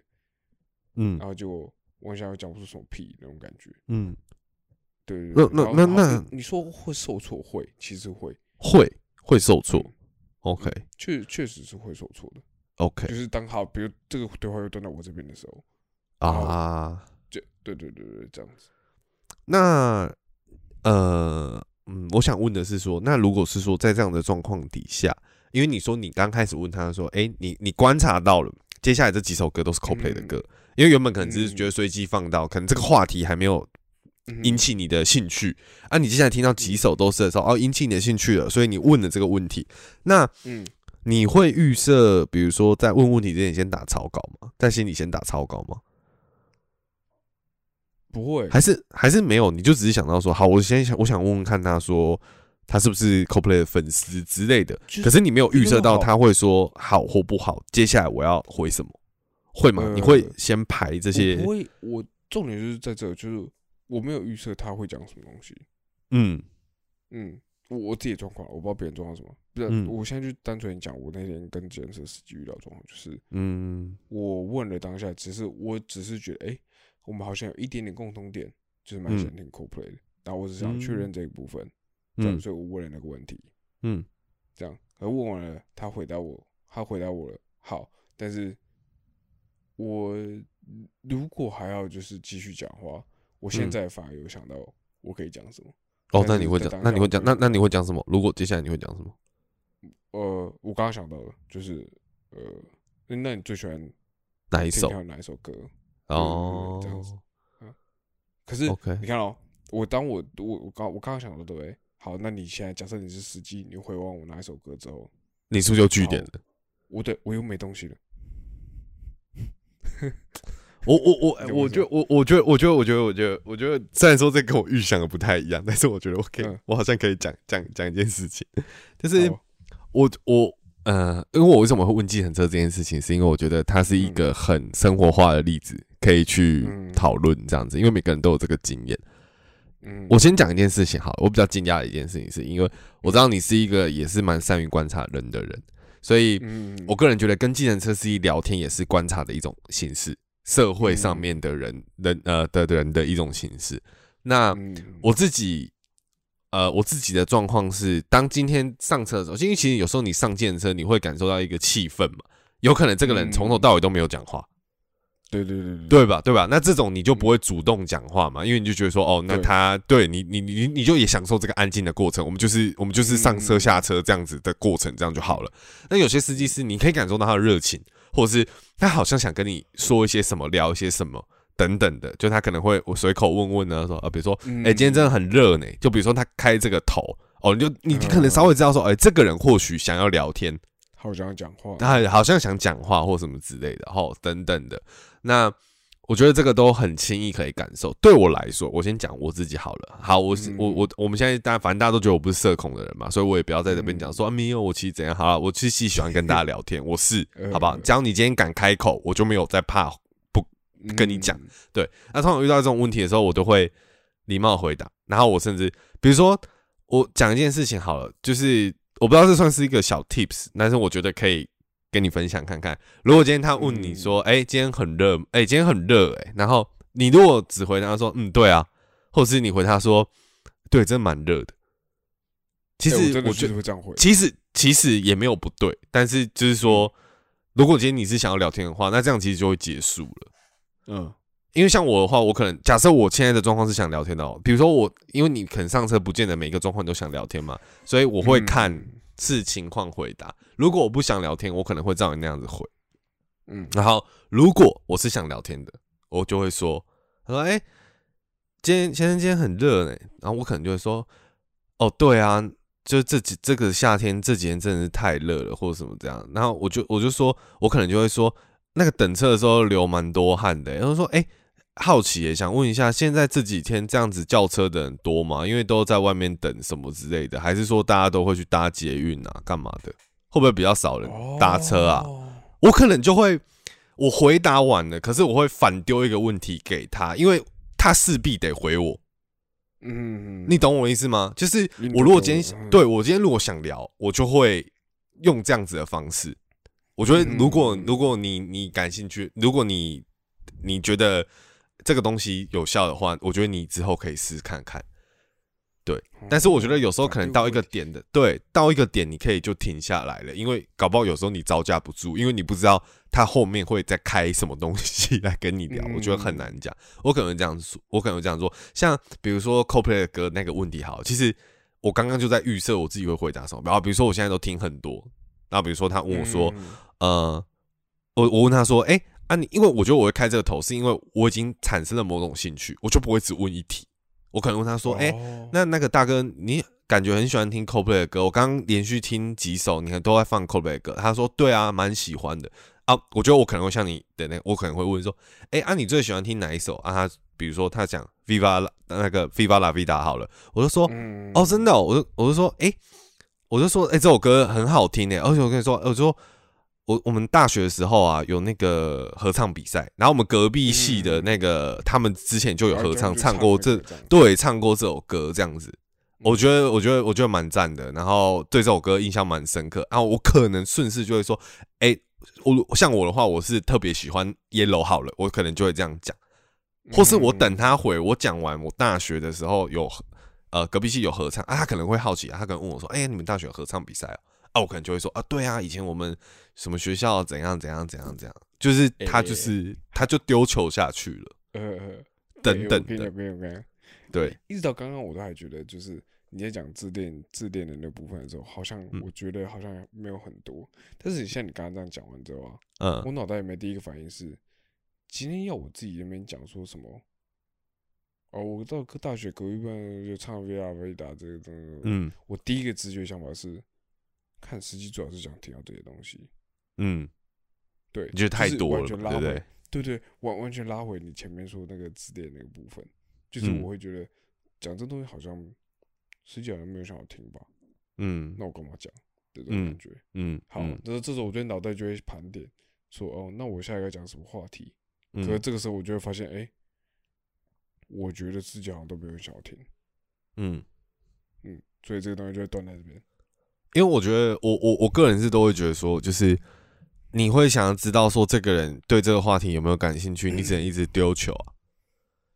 嗯，然后就我一下又讲不出什么屁那种感觉，嗯。对，那那那那，你说会受挫？会，其实会，会会受挫。OK，确确实是会受挫的。OK，就是当好，比如这个对话又端到我这边的时候啊，就对对对对，这样子。那呃嗯，我想问的是说，那如果是说在这样的状况底下，因为你说你刚开始问他说，哎，你你观察到了，接下来这几首歌都是 CoPlay 的歌，因为原本可能只是觉得随机放到，可能这个话题还没有。引起你的兴趣啊！你接下来听到几首都是的时候，哦，引起你的兴趣了，所以你问了这个问题。那，嗯，你会预设，比如说在问问题之前先打草稿吗？在心里先打草稿吗？不会，还是还是没有？你就只是想到说，好，我先想，我想问问看他说他是不是 CoPlay 的粉丝之类的。可是你没有预设到他会说好或不好，接下来我要回什么？会吗？你会先排这些？不会，我重点就是在这，就是。我没有预测他会讲什么东西，嗯。嗯，我我自己状况，我不知道别人状况什么，不是，我现在就单纯讲我那天跟健身司机遇到状况，就是，嗯，我问了当下，只是我只是觉得，哎，我们好像有一点点共同点，就是蛮想听 CoPlay 的，然后我只想确认这一部分，嗯，所以我问了那个问题，嗯，这样，而问完了，他回答我，他回答我了，好，但是我如果还要就是继续讲话。我现在反而有想到我可以讲什么哦，那你会讲？那你会讲？那那你会讲什么？如果接下来你会讲什么？呃，我刚刚想到了，就是呃，那你最喜欢哪一首？哪一首歌？哦，这样子。可是你看哦，我当我我我刚我刚刚想到对不对？好，那你现在假设你是司机，你回望我哪一首歌之后，你是不是就据点了？我对我又没东西了。我我我，我觉得我我觉得我觉得我觉得我觉得我觉得，虽然说这跟我预想的不太一样，但是我觉得我可以，我好像可以讲讲讲一件事情，就是我我呃，因为我为什么会问计程车这件事情，是因为我觉得它是一个很生活化的例子，可以去讨论这样子，因为每个人都有这个经验。嗯，我先讲一件事情好，我比较惊讶的一件事情，是因为我知道你是一个也是蛮善于观察人的人，所以我个人觉得跟计程车司机聊天也是观察的一种形式。社会上面的人，人呃的人的一种形式。那我自己，呃，我自己的状况是，当今天上车的时候，因为其实有时候你上健身，你会感受到一个气氛嘛，有可能这个人从头到尾都没有讲话，对对对对，对吧？对吧？那这种你就不会主动讲话嘛，因为你就觉得说，哦，那他对你，你你你就也享受这个安静的过程，我们就是我们就是上车下车这样子的过程，这样就好了。那有些司机是你可以感受到他的热情。或是他好像想跟你说一些什么，聊一些什么等等的，就他可能会我随口问问呢，说啊，比如说，哎，今天真的很热呢，就比如说他开这个头，哦，你就你可能稍微知道说，哎，这个人或许想要聊天，好想讲话，他好像想讲话或什么之类的，哦，等等的，那。我觉得这个都很轻易可以感受。对我来说，我先讲我自己好了。好，我是我我我们现在大家反正大家都觉得我不是社恐的人嘛，所以我也不要在这边讲说啊没有，我其实怎样。好了，我其实喜欢跟大家聊天，我是 好不好？只要你今天敢开口，我就没有再怕不跟你讲。对，那通常遇到这种问题的时候，我都会礼貌回答。然后我甚至比如说我讲一件事情好了，就是我不知道这算是一个小 tips，但是我觉得可以跟你分享看看。如果今天他问你说，哎，今天很热，哎，今天很热，哎，然后你如果只回答说，嗯，对啊，或者是你回答说，对，真的蛮热的。其实我觉得会这样回，其实其实也没有不对，但是就是说，如果今天你是想要聊天的话，那这样其实就会结束了。嗯。因为像我的话，我可能假设我现在的状况是想聊天的哦，比如说我，因为你可能上车不见得每一个状况都想聊天嘛，所以我会看视情况回答。如果我不想聊天，我可能会照你那样子回，嗯。然后如果我是想聊天的，我就会说，他说：“哎，今天先生今天很热呢。”然后我可能就会说：“哦，对啊，就这几这个夏天这几天真的是太热了，或者什么这样。”然后我就我就说，我可能就会说，那个等车的时候流蛮多汗的。然后说：“哎。”好奇也想问一下，现在这几天这样子叫车的人多吗？因为都在外面等什么之类的，还是说大家都会去搭捷运啊，干嘛的？会不会比较少人搭车啊？我可能就会，我回答完了，可是我会反丢一个问题给他，因为他势必得回我。嗯，你懂我意思吗？就是我如果今天对我今天如果想聊，我就会用这样子的方式。我觉得如果如果你你感兴趣，如果你你觉得。这个东西有效的话，我觉得你之后可以试试看看。对，但是我觉得有时候可能到一个点的，对，到一个点你可以就停下来了，因为搞不好有时候你招架不住，因为你不知道他后面会再开什么东西来跟你聊，我觉得很难讲。我可能这样说，我可能这样说，像比如说 CoPlay 的歌那个问题，好，其实我刚刚就在预设我自己会回答什么。然后比如说我现在都听很多，然后比如说他问我说，呃，我我问他说，哎。啊，你因为我觉得我会开这个头，是因为我已经产生了某种兴趣，我就不会只问一题。我可能问他说：“哎，那那个大哥，你感觉很喜欢听 Coldplay 的歌？我刚刚连续听几首，你看都在放 Coldplay 的歌。”他说：“对啊，蛮喜欢的啊。”我觉得我可能会像你的那，我可能会问说：“哎，啊，你最喜欢听哪一首啊？”他比如说他讲 Viva 那个 Viva La Vida 好了，我就说：“哦，真的，我就我就说，哎，我就说，哎，这首歌很好听诶。而且我跟你说，我说。”我我们大学的时候啊，有那个合唱比赛，然后我们隔壁系的那个他们之前就有合唱唱过这对唱过这首歌这样子，我觉得我觉得我觉得蛮赞的，然后对这首歌印象蛮深刻。然后我可能顺势就会说，哎，我像我的话，我是特别喜欢 Yellow 好了，我可能就会这样讲，或是我等他回我讲完我大学的时候有呃隔壁系有合唱啊，他可能会好奇啊，他可能问我说，哎，你们大学合唱比赛啊？啊，我可能就会说啊，对啊，以前我们。什么学校怎样怎样怎样怎样，就是他就是他就丢球下去了，呃，等等的，没有没有，对，一直到刚刚我都还觉得，就是你在讲自恋自恋的那部分的时候，好像我觉得好像没有很多，但是像你刚刚这样讲完之后啊，嗯，我脑袋里面第一个反应是，今天要我自己那边讲说什么，哦，我到大学隔壁班就唱 V R V 打这个东西，嗯，我第一个直觉想法是，看司机主要是想听到这些东西。嗯，对，你觉得太多了，对不对？对对，完完全拉回你前面说那个字典那个部分，就是我会觉得讲这东西好像实际上没有想要听吧。嗯，那我干嘛讲？这种感觉，嗯，好，这这时候我觉得脑袋就会盘点，说哦，那我下一个讲什么话题？可是这个时候我就会发现，哎，我觉得自己好像都没有想要听。嗯嗯，所以这个东西就会断在这边。因为我觉得，我我我个人是都会觉得说，就是。你会想要知道说这个人对这个话题有没有感兴趣？你只能一直丢球啊，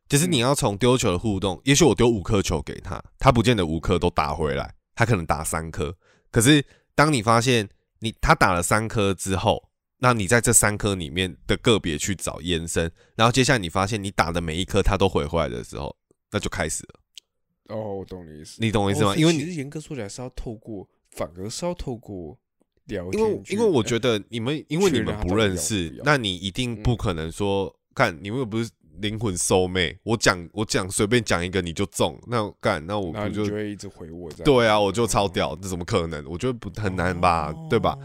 就是你要从丢球的互动。也许我丢五颗球给他，他不见得五颗都打回来，他可能打三颗。可是当你发现你他打了三颗之后，那你在这三颗里面的个别去找延伸，然后接下来你发现你打的每一颗他都回回来的时候，那就开始了。哦，我懂你意思，你懂我意思吗？因为其实严格说起来是要透过，反而是要透过聊。因为因为我觉得你们因为你们不认识，那你一定不可能说干，你们又不是灵魂收妹，我讲我讲随便讲一个你就中，那干那我不就会一直回我？对啊，我就超屌，这怎么可能？我觉得不很难吧，对吧？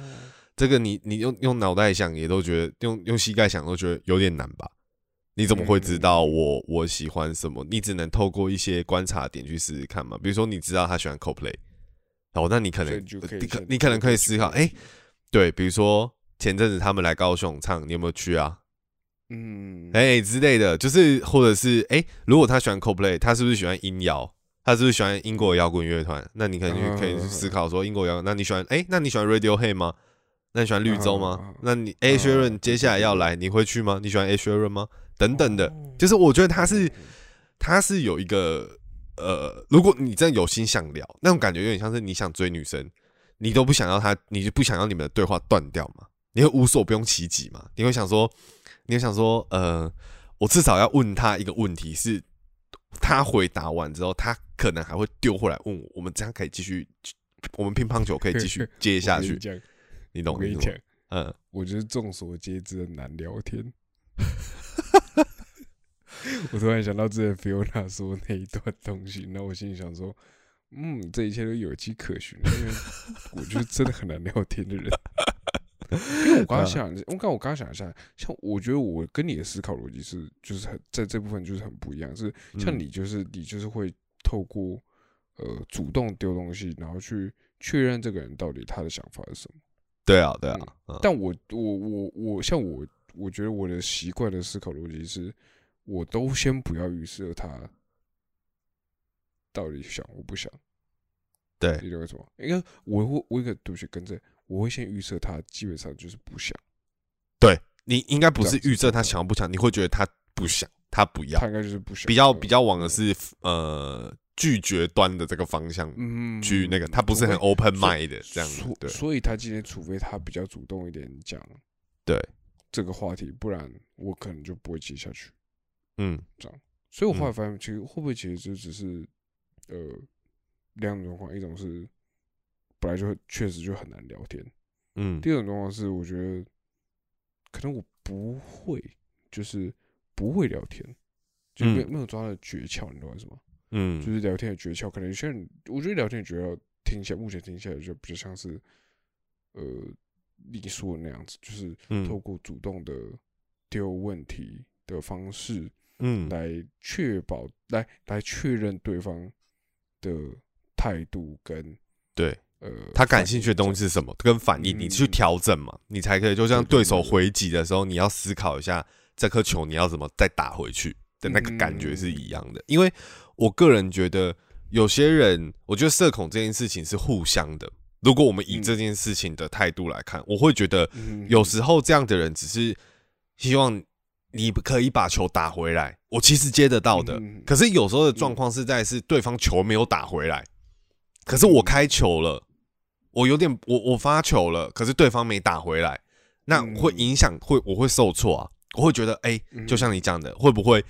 这个你你用用脑袋想也都觉得用用膝盖想都觉得有点难吧？你怎么会知道我我喜欢什么？你只能透过一些观察点去试试看嘛。比如说你知道他喜欢 CoPlay。哦，那你可能你可你可能可以思考，哎，对，比如说前阵子他们来高雄唱，你有没有去啊？嗯，哎之类的，就是或者是哎，如果他喜欢 CoPlay，他是不是喜欢音摇？他是不是喜欢英国摇滚乐团？那你可能可以去思考说，英国摇滚，那你喜欢？哎，那你喜欢 Radiohead 吗？那你喜欢绿洲吗？那你 A Sharon 接下来要来，你会去吗？你喜欢 A Sharon 吗？等等的，就是我觉得他是他是有一个呃，如果你真的有心想聊，那种感觉有点像是你想追女生，你都不想要她，你就不想要你们的对话断掉嘛？你会无所不用其极嘛？你会想说，你会想说，呃，我至少要问他一个问题，是他回答完之后，他可能还会丢回来问我，我们这样可以继续，我们乒乓球可以继续 接下去。你懂？我跟你讲，嗯，我觉得众所皆知的难聊天。我突然想到之前 Fiona 说那一段东西，那我心里想说，嗯，这一切都有迹可循，因为我觉得真的很难聊天的人。因为我刚刚想，我刚我刚刚想一下，像我觉得我跟你的思考逻辑是，就是很在这部分就是很不一样。是像你，就是你就是会透过呃主动丢东西，然后去确认这个人到底他的想法是什么。对啊，对啊。但我我我我像我，我觉得我的习惯的思考逻辑是，我都先不要预设他到底想我不想。对，你知道为什么？因为我会我一个读学跟着。我会先预设他基本上就是不想，对你应该不是预设他想不想，你会觉得他不想，他不要，他应该就是不想，比较比较往的是呃拒绝端的这个方向嗯去那个，他不是很 open mind 的这样子，对，所以他今天除非他比较主动一点讲，对这个话题，不然我可能就不会接下去，嗯，这样，所以我后来发现，其实会不会其实就只是呃两种状况，一种是。本来就确实就很难聊天，嗯。第二种状况是，我觉得可能我不会，就是不会聊天，就没有没有抓到诀窍，你懂我意思吗？嗯，就是聊天的诀窍，可能有些人，我觉得聊天的诀窍听起来，目前听起来就比较像是，呃，你说的那样子，就是透过主动的丢问题的方式，嗯，来确保，来来确认对方的态度跟对。呃，他感兴趣的东西是什么？跟反应，你去调整嘛，你才可以。就像对手回击的时候，你要思考一下这颗球你要怎么再打回去的那个感觉是一样的。因为我个人觉得，有些人，我觉得社恐这件事情是互相的。如果我们以这件事情的态度来看，我会觉得有时候这样的人只是希望你可以把球打回来。我其实接得到的，可是有时候的状况是在是对方球没有打回来，可是我开球了。我有点，我我发球了，可是对方没打回来，那会影响，会我会受挫啊，我会觉得，哎，就像你讲的，会不会，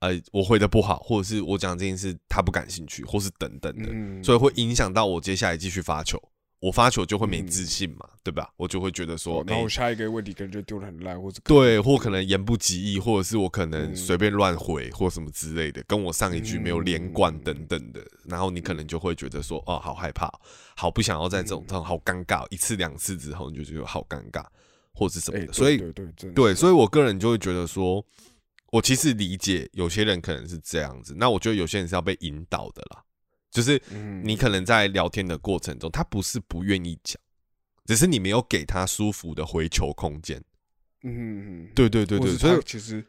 呃，我回的不好，或者是我讲这件事他不感兴趣，或是等等的，所以会影响到我接下来继续发球。我发球就会没自信嘛，对吧？我就会觉得说，然后下一个问题可能就丢的很烂，或者对，或可能言不及义，或者是我可能随便乱回或什么之类的，跟我上一句没有连贯等等的，然后你可能就会觉得说，哦，好害怕，好不想要在这种，好尴尬，一次两次之后你就觉得好尴尬，或者是什么的，所以对对对，所以我个人就会觉得说，我其实理解有些人可能是这样子，那我觉得有些人是要被引导的啦。就是你可能在聊天的过程中，他不是不愿意讲，只是你没有给他舒服的回球空间。嗯，对对对对，所以其实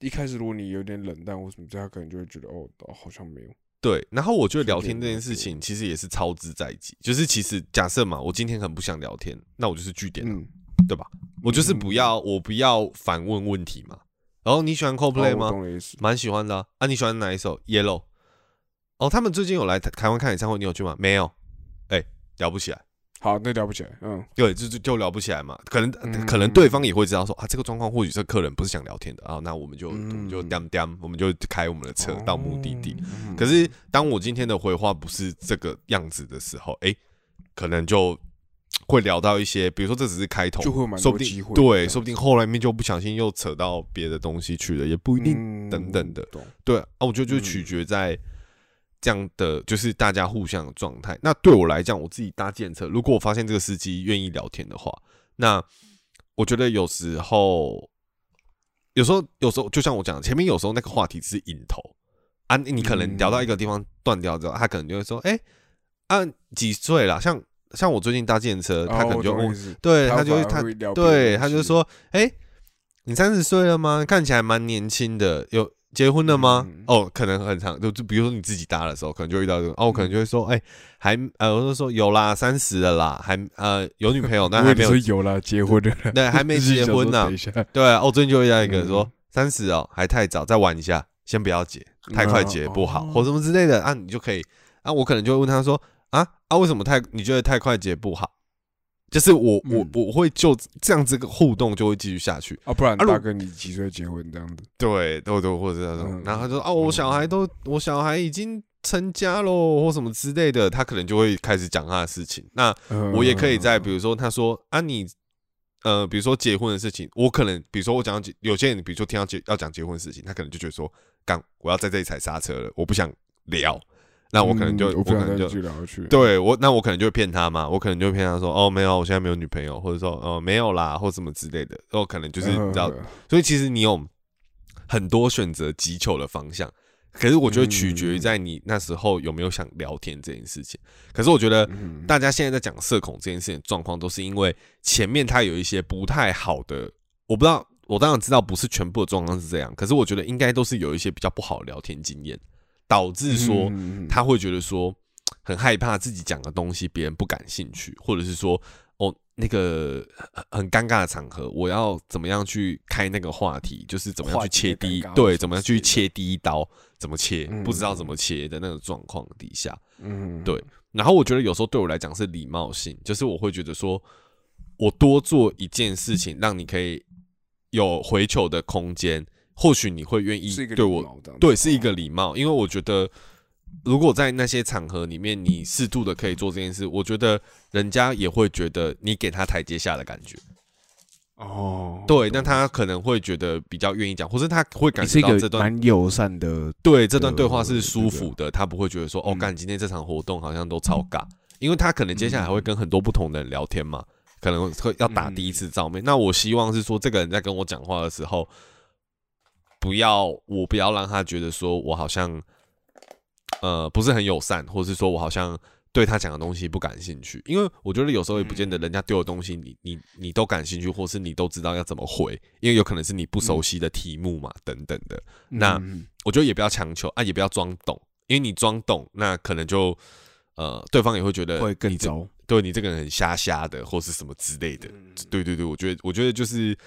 一开始如果你有点冷淡或什么，他可能就会觉得哦，好像没有。对，然后我觉得聊天这件事情其实也是操之在即，就是其实假设嘛，我今天很不想聊天，那我就是据点，对吧？我就是不要，我不要反问问题嘛。然后你喜欢 CoPlay 吗？蛮喜欢的啊。你喜欢哪一首？Yellow。哦，他们最近有来台台湾看演唱会，你有去吗？没有，哎，聊不起来。好，那聊不起来，嗯，对，就就就聊不起来嘛。可能可能对方也会知道说啊，这个状况或许这客人不是想聊天的啊，那我们就我们就掂掂，我们就开我们的车到目的地。可是当我今天的回话不是这个样子的时候，哎，可能就会聊到一些，比如说这只是开头，就会蛮多机会，对，说不定后来面就不小心又扯到别的东西去了，也不一定，等等的。对啊，我觉得就取决在。这样的就是大家互相的状态。那对我来讲，我自己搭建车，如果我发现这个司机愿意聊天的话，那我觉得有时候，有时候，有时候，就像我讲前面，有时候那个话题是引头啊，你可能聊到一个地方断掉之后，他可能就会说：“哎，啊几岁了？”像像我最近搭建车，他可能就问，对他就会他对他就说：“哎，你三十岁了吗？看起来蛮年轻的。”有结婚了吗？哦，可能很长，就就比如说你自己搭的时候，可能就遇到这个，哦，我可能就会说，哎，还呃，我就说有啦，三十了啦，还呃有女朋友，那还没有有啦，结婚的，对，还没结婚呢。对，哦，最近就遇到一个说三十哦，还太早，再玩一下，先不要结，太快结不好，或什么之类的啊，你就可以啊，我可能就会问他说，啊啊，为什么太你觉得太快结不好？就是我我我会就这样子个互动就会继续下去啊，不然大哥你几岁结婚这样子？对，都都或者那种，然后他说哦，我小孩都我小孩已经成家喽，或什么之类的，他可能就会开始讲他的事情。那我也可以在比如说他说啊你呃比如说结婚的事情，我可能比如说我讲有些人比如说听到结要讲结婚的事情，他可能就觉得说刚我要在这里踩刹车了，我不想聊。那我可能就我可能就对我那我可能就会骗他嘛，我可能就骗他说哦没有，我现在没有女朋友，或者说哦没有啦，或什么之类的，哦可能就是你知道，所以其实你有很多选择击球的方向，可是我觉得取决于在你那时候有没有想聊天这件事情。可是我觉得大家现在在讲社恐这件事情状况，都是因为前面他有一些不太好的，我不知道，我当然知道不是全部的状况是这样，可是我觉得应该都是有一些比较不好聊天经验。导致说他会觉得说很害怕自己讲的东西别人不感兴趣，或者是说哦那个很尴尬的场合，我要怎么样去开那个话题，就是怎么样去切第一对，怎么样去切第一刀，怎么切不知道怎么切的那个状况底下，嗯，对。然后我觉得有时候对我来讲是礼貌性，就是我会觉得说我多做一件事情，让你可以有回球的空间。或许你会愿意对我对是一个礼貌，因为我觉得如果在那些场合里面，你适度的可以做这件事，我觉得人家也会觉得你给他台阶下的感觉。哦，对，那他可能会觉得比较愿意讲，或是他会感觉到这段蛮友善的，对这段对话是舒服的，他不会觉得说哦，干今天这场活动好像都超尬，因为他可能接下来会跟很多不同的人聊天嘛，可能会要打第一次照面。那我希望是说，这个人在跟我讲话的时候。不要，我不要让他觉得说我好像，呃，不是很友善，或者是说我好像对他讲的东西不感兴趣。因为我觉得有时候也不见得人家丢的东西，你你你都感兴趣，或是你都知道要怎么回，因为有可能是你不熟悉的题目嘛，等等的。那我觉得也不要强求啊，也不要装懂，因为你装懂，那可能就呃，对方也会觉得会更糟，对你这个人很瞎瞎的，或是什么之类的。对对对，我觉得我觉得就是。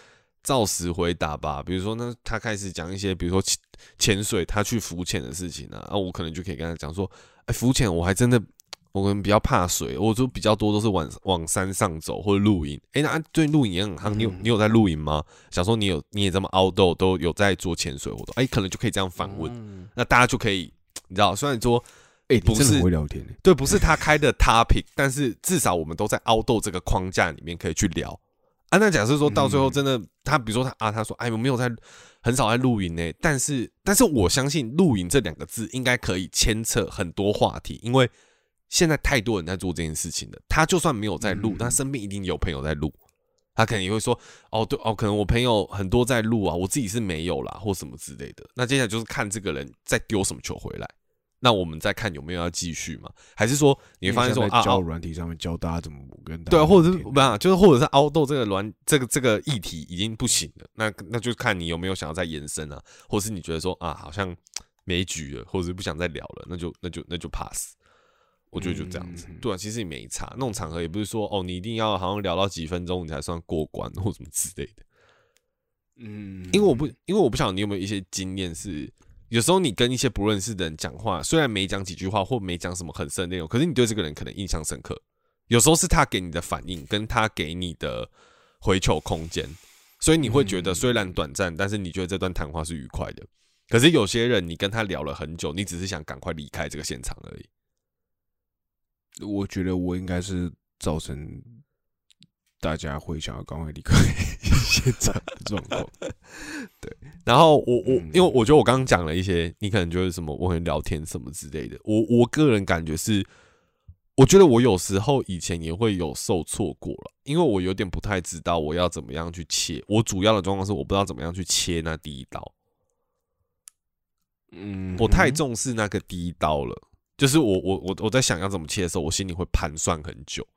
照实回答吧，比如说呢，他开始讲一些，比如说潜潜水，他去浮潜的事情啊，那我可能就可以跟他讲说，哎，浮潜我还真的，我可能比较怕水，我就比较多都是往往山上走或者露营。哎，那对露营也很夯，你有你有在露营吗？想说你有你也这么凹豆都有在做潜水活动，哎，可能就可以这样反问，那大家就可以，你知道，虽然说，哎，不是会聊天，对，不是他开的 topic，但是至少我们都在凹豆这个框架里面可以去聊。啊，那假设说到最后真的，他比如说他啊，他说哎，我没有在很少在露营呢，但是但是我相信露营这两个字应该可以牵扯很多话题，因为现在太多人在做这件事情了。他就算没有在录，他身边一定有朋友在录，他可能也会说哦，对哦，可能我朋友很多在录啊，我自己是没有啦，或什么之类的。那接下来就是看这个人在丢什么球回来。那我们再看有没有要继续嘛？还是说你会发现说啊，教软体上面教大家怎么跟对，或者是不啊，就是或者是凹豆这个软这个这个议题已经不行了，那那就看你有没有想要再延伸啊，或是你觉得说啊，好像没局了，或者是不想再聊了，那就那就那就 pass。我觉得就这样子，对啊，其实也没差。那种场合也不是说哦，你一定要好像聊到几分钟你才算过关或什么之类的。嗯，因为我不，因为我不晓得你有没有一些经验是。有时候你跟一些不认识的人讲话，虽然没讲几句话或没讲什么很深的内容，可是你对这个人可能印象深刻。有时候是他给你的反应，跟他给你的回球空间，所以你会觉得虽然短暂，但是你觉得这段谈话是愉快的。可是有些人，你跟他聊了很久，你只是想赶快离开这个现场而已。我觉得我应该是造成。大家会想要赶快离开现场的状况，对。然后我我因为我觉得我刚刚讲了一些，你可能觉得什么我很聊天什么之类的。我我个人感觉是，我觉得我有时候以前也会有受挫过了，因为我有点不太知道我要怎么样去切。我主要的状况是我不知道怎么样去切那第一刀。嗯，我太重视那个第一刀了，就是我我我我在想要怎么切的时候，我心里会盘算很久。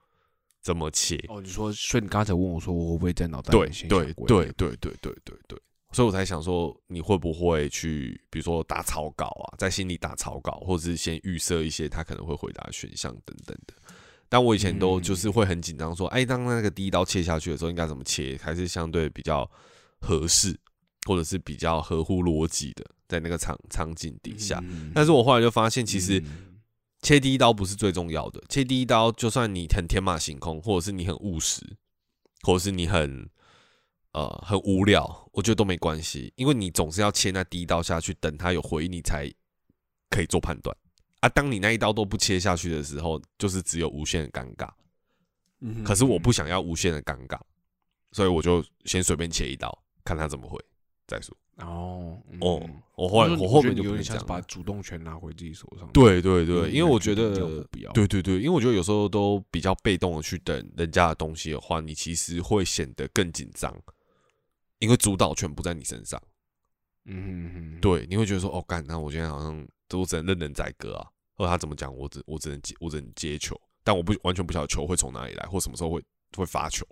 怎么切？哦，你说，所以你刚才问我说，我会不会在脑袋对对对对对对对对，所以我才想说，你会不会去，比如说打草稿啊，在心里打草稿，或者是先预设一些他可能会回答的选项等等的。但我以前都就是会很紧张，说，哎，当那个第一刀切下去的时候，应该怎么切，还是相对比较合适，或者是比较合乎逻辑的，在那个场场景底下。但是我后来就发现，其实切第一刀不是最重要的，切第一刀，就算你很天马行空，或者是你很务实，或者是你很。呃，很无聊，我觉得都没关系，因为你总是要切那第一刀下去，等他有回应，你才可以做判断啊。当你那一刀都不切下去的时候，就是只有无限的尴尬。嗯，可是我不想要无限的尴尬，所以我就先随便切一刀，看他怎么回再说。哦哦，我后来我后面就有点像把主动权拿回自己手上。对对对，因为我觉得对对对，因为我觉得有时候都比较被动的去等人家的东西的话，你其实会显得更紧张。因为主导权不在你身上，嗯哼哼，对，你会觉得说，哦，干，那我今天好像都只能任人宰割啊，或者他怎么讲，我只我只能接，我只能接球，但我不完全不晓得球会从哪里来，或什么时候会会发球，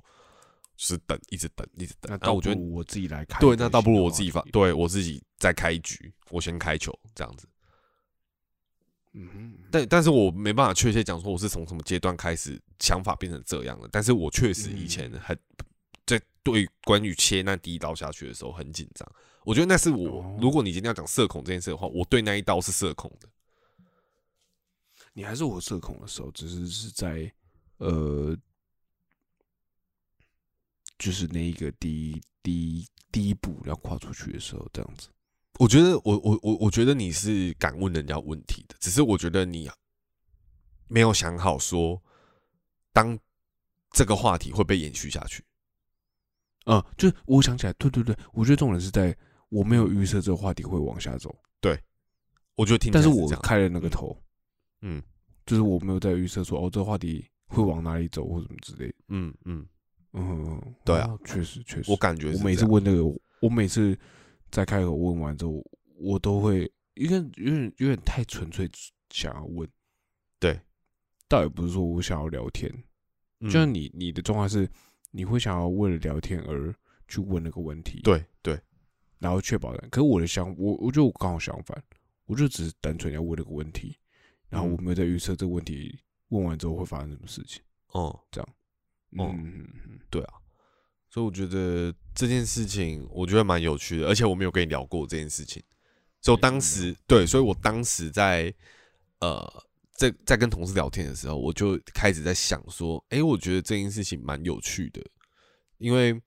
就是等，一直等，一直等。那我觉得我自己来开，对，那倒不如我自己发，对我自己再开一局，我先开球这样子。嗯，但但是我没办法确切讲说我是从什么阶段开始想法变成这样的，但是我确实以前很。在对关于切那第一刀下去的时候很紧张，我觉得那是我。如果你今天要讲社恐这件事的话，我对那一刀是社恐的。你还是我社恐的时候，只是是在呃，就是那一个第一第一第一步要跨出去的时候，这样子。我觉得我我我我觉得你是敢问人家问题的，只是我觉得你没有想好说，当这个话题会被延续下去。啊，就是我想起来，对对对，我觉得重点是在我没有预设这个话题会往下走。对，我觉得听，但是我开了那个头，嗯，就是我没有在预设说哦，这个话题会往哪里走或什么之类的。嗯嗯嗯，对啊，确实确实，我感觉我每次问那个，我每次在开口问完之后，我都会因为有点有点太纯粹想要问，对，倒也不是说我想要聊天，就像你你的状态是。你会想要为了聊天而去问那个问题，对对，然后确保人。可是我的想，我我觉得我刚好相反，我就只是单纯要问那个问题，然后我没有在预测这个问题问完之后会发生什么事情。哦，这样，嗯，对啊，所以我觉得这件事情我觉得蛮有趣的，而且我没有跟你聊过这件事情，就当时对，所以我当时在呃。在在跟同事聊天的时候，我就开始在想说，哎，我觉得这件事情蛮有趣的，因为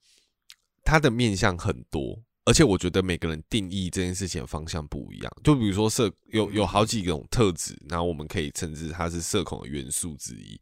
它的面向很多，而且我觉得每个人定义这件事情的方向不一样。就比如说社有有好几种特质，然后我们可以称之它是社恐的元素之一。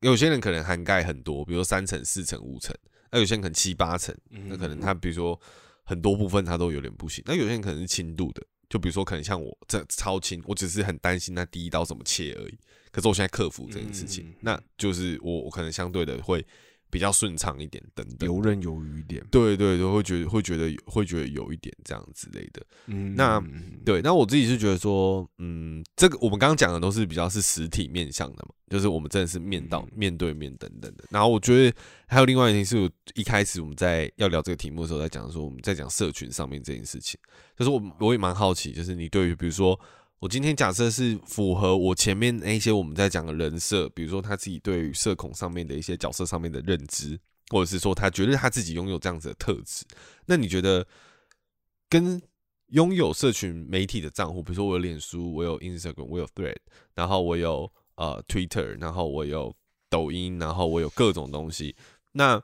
有些人可能涵盖很多，比如说三层、四层、五层，那有些人可能七八层，那可能他比如说很多部分他都有点不行。那有些人可能是轻度的。就比如说，可能像我这超轻，我只是很担心那第一刀怎么切而已。可是我现在克服这件事情，那就是我我可能相对的会。比较顺畅一点，等等，游刃有余一点，对对对，会觉得会觉得会觉得有一点这样之类的。嗯，那对，那我自己是觉得说，嗯，这个我们刚刚讲的都是比较是实体面向的嘛，就是我们真的是面到面对面等等的。然后我觉得还有另外一件事，一开始我们在要聊这个题目的时候，在讲说我们在讲社群上面这件事情，就是我我也蛮好奇，就是你对于比如说。我今天假设是符合我前面那些我们在讲的人设，比如说他自己对于社恐上面的一些角色上面的认知，或者是说他觉得他自己拥有这样子的特质，那你觉得跟拥有社群媒体的账户，比如说我有脸书，我有 Instagram，我有 Thread，然后我有呃 Twitter，然后我有抖音，然后我有各种东西，那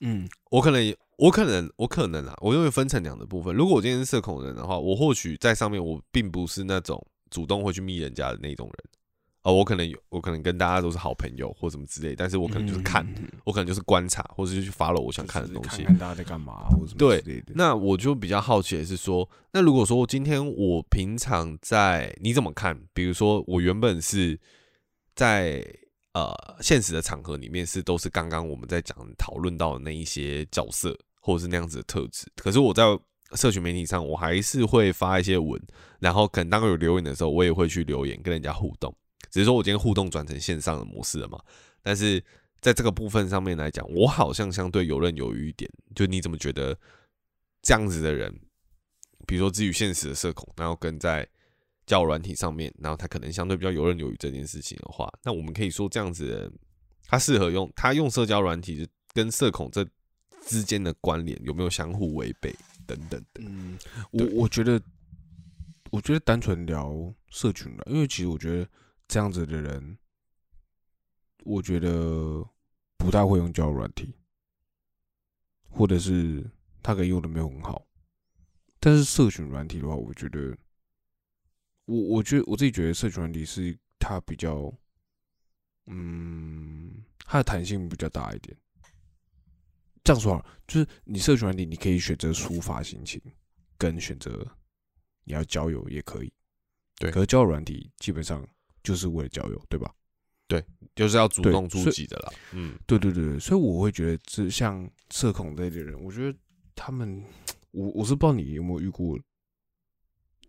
嗯，我可能我可能我可能啊，我又会分成两个部分。如果我今天是社恐人的话，我或许在上面我并不是那种。主动会去密人家的那种人，哦，我可能有，我可能跟大家都是好朋友或什么之类，但是我可能就是看，我可能就是观察，或者是去发了我想看的东西，看大家在干嘛或者对。那我就比较好奇的是说，那如果说今天我平常在你怎么看？比如说我原本是在呃现实的场合里面是都是刚刚我们在讲讨论到的那一些角色或者是那样子的特质，可是我在。社群媒体上，我还是会发一些文，然后可能当有留言的时候，我也会去留言跟人家互动。只是说我今天互动转成线上的模式了嘛？但是在这个部分上面来讲，我好像相对游刃有余一点。就你怎么觉得这样子的人比如说基于现实的社恐，然后跟在交软体上面，然后他可能相对比较游刃有余这件事情的话，那我们可以说这样子的，他适合用他用社交软体跟社恐这之间的关联有没有相互违背等等的？嗯，我我觉得，我觉得单纯聊社群了，因为其实我觉得这样子的人，我觉得不太会用交友软体，或者是他可以用的没有很好。但是社群软体的话，我觉得。我我觉得我自己觉得社群软体是它比较，嗯，它的弹性比较大一点。这样说好，就是你社群软体，你可以选择抒发心情，跟选择你要交友也可以。对，可是交友软体基本上就是为了交友，对吧？对，就是要主动出击的啦。嗯，对对对对，所以我会觉得，这像社恐类的人，我觉得他们，我我是不知道你有没有遇过。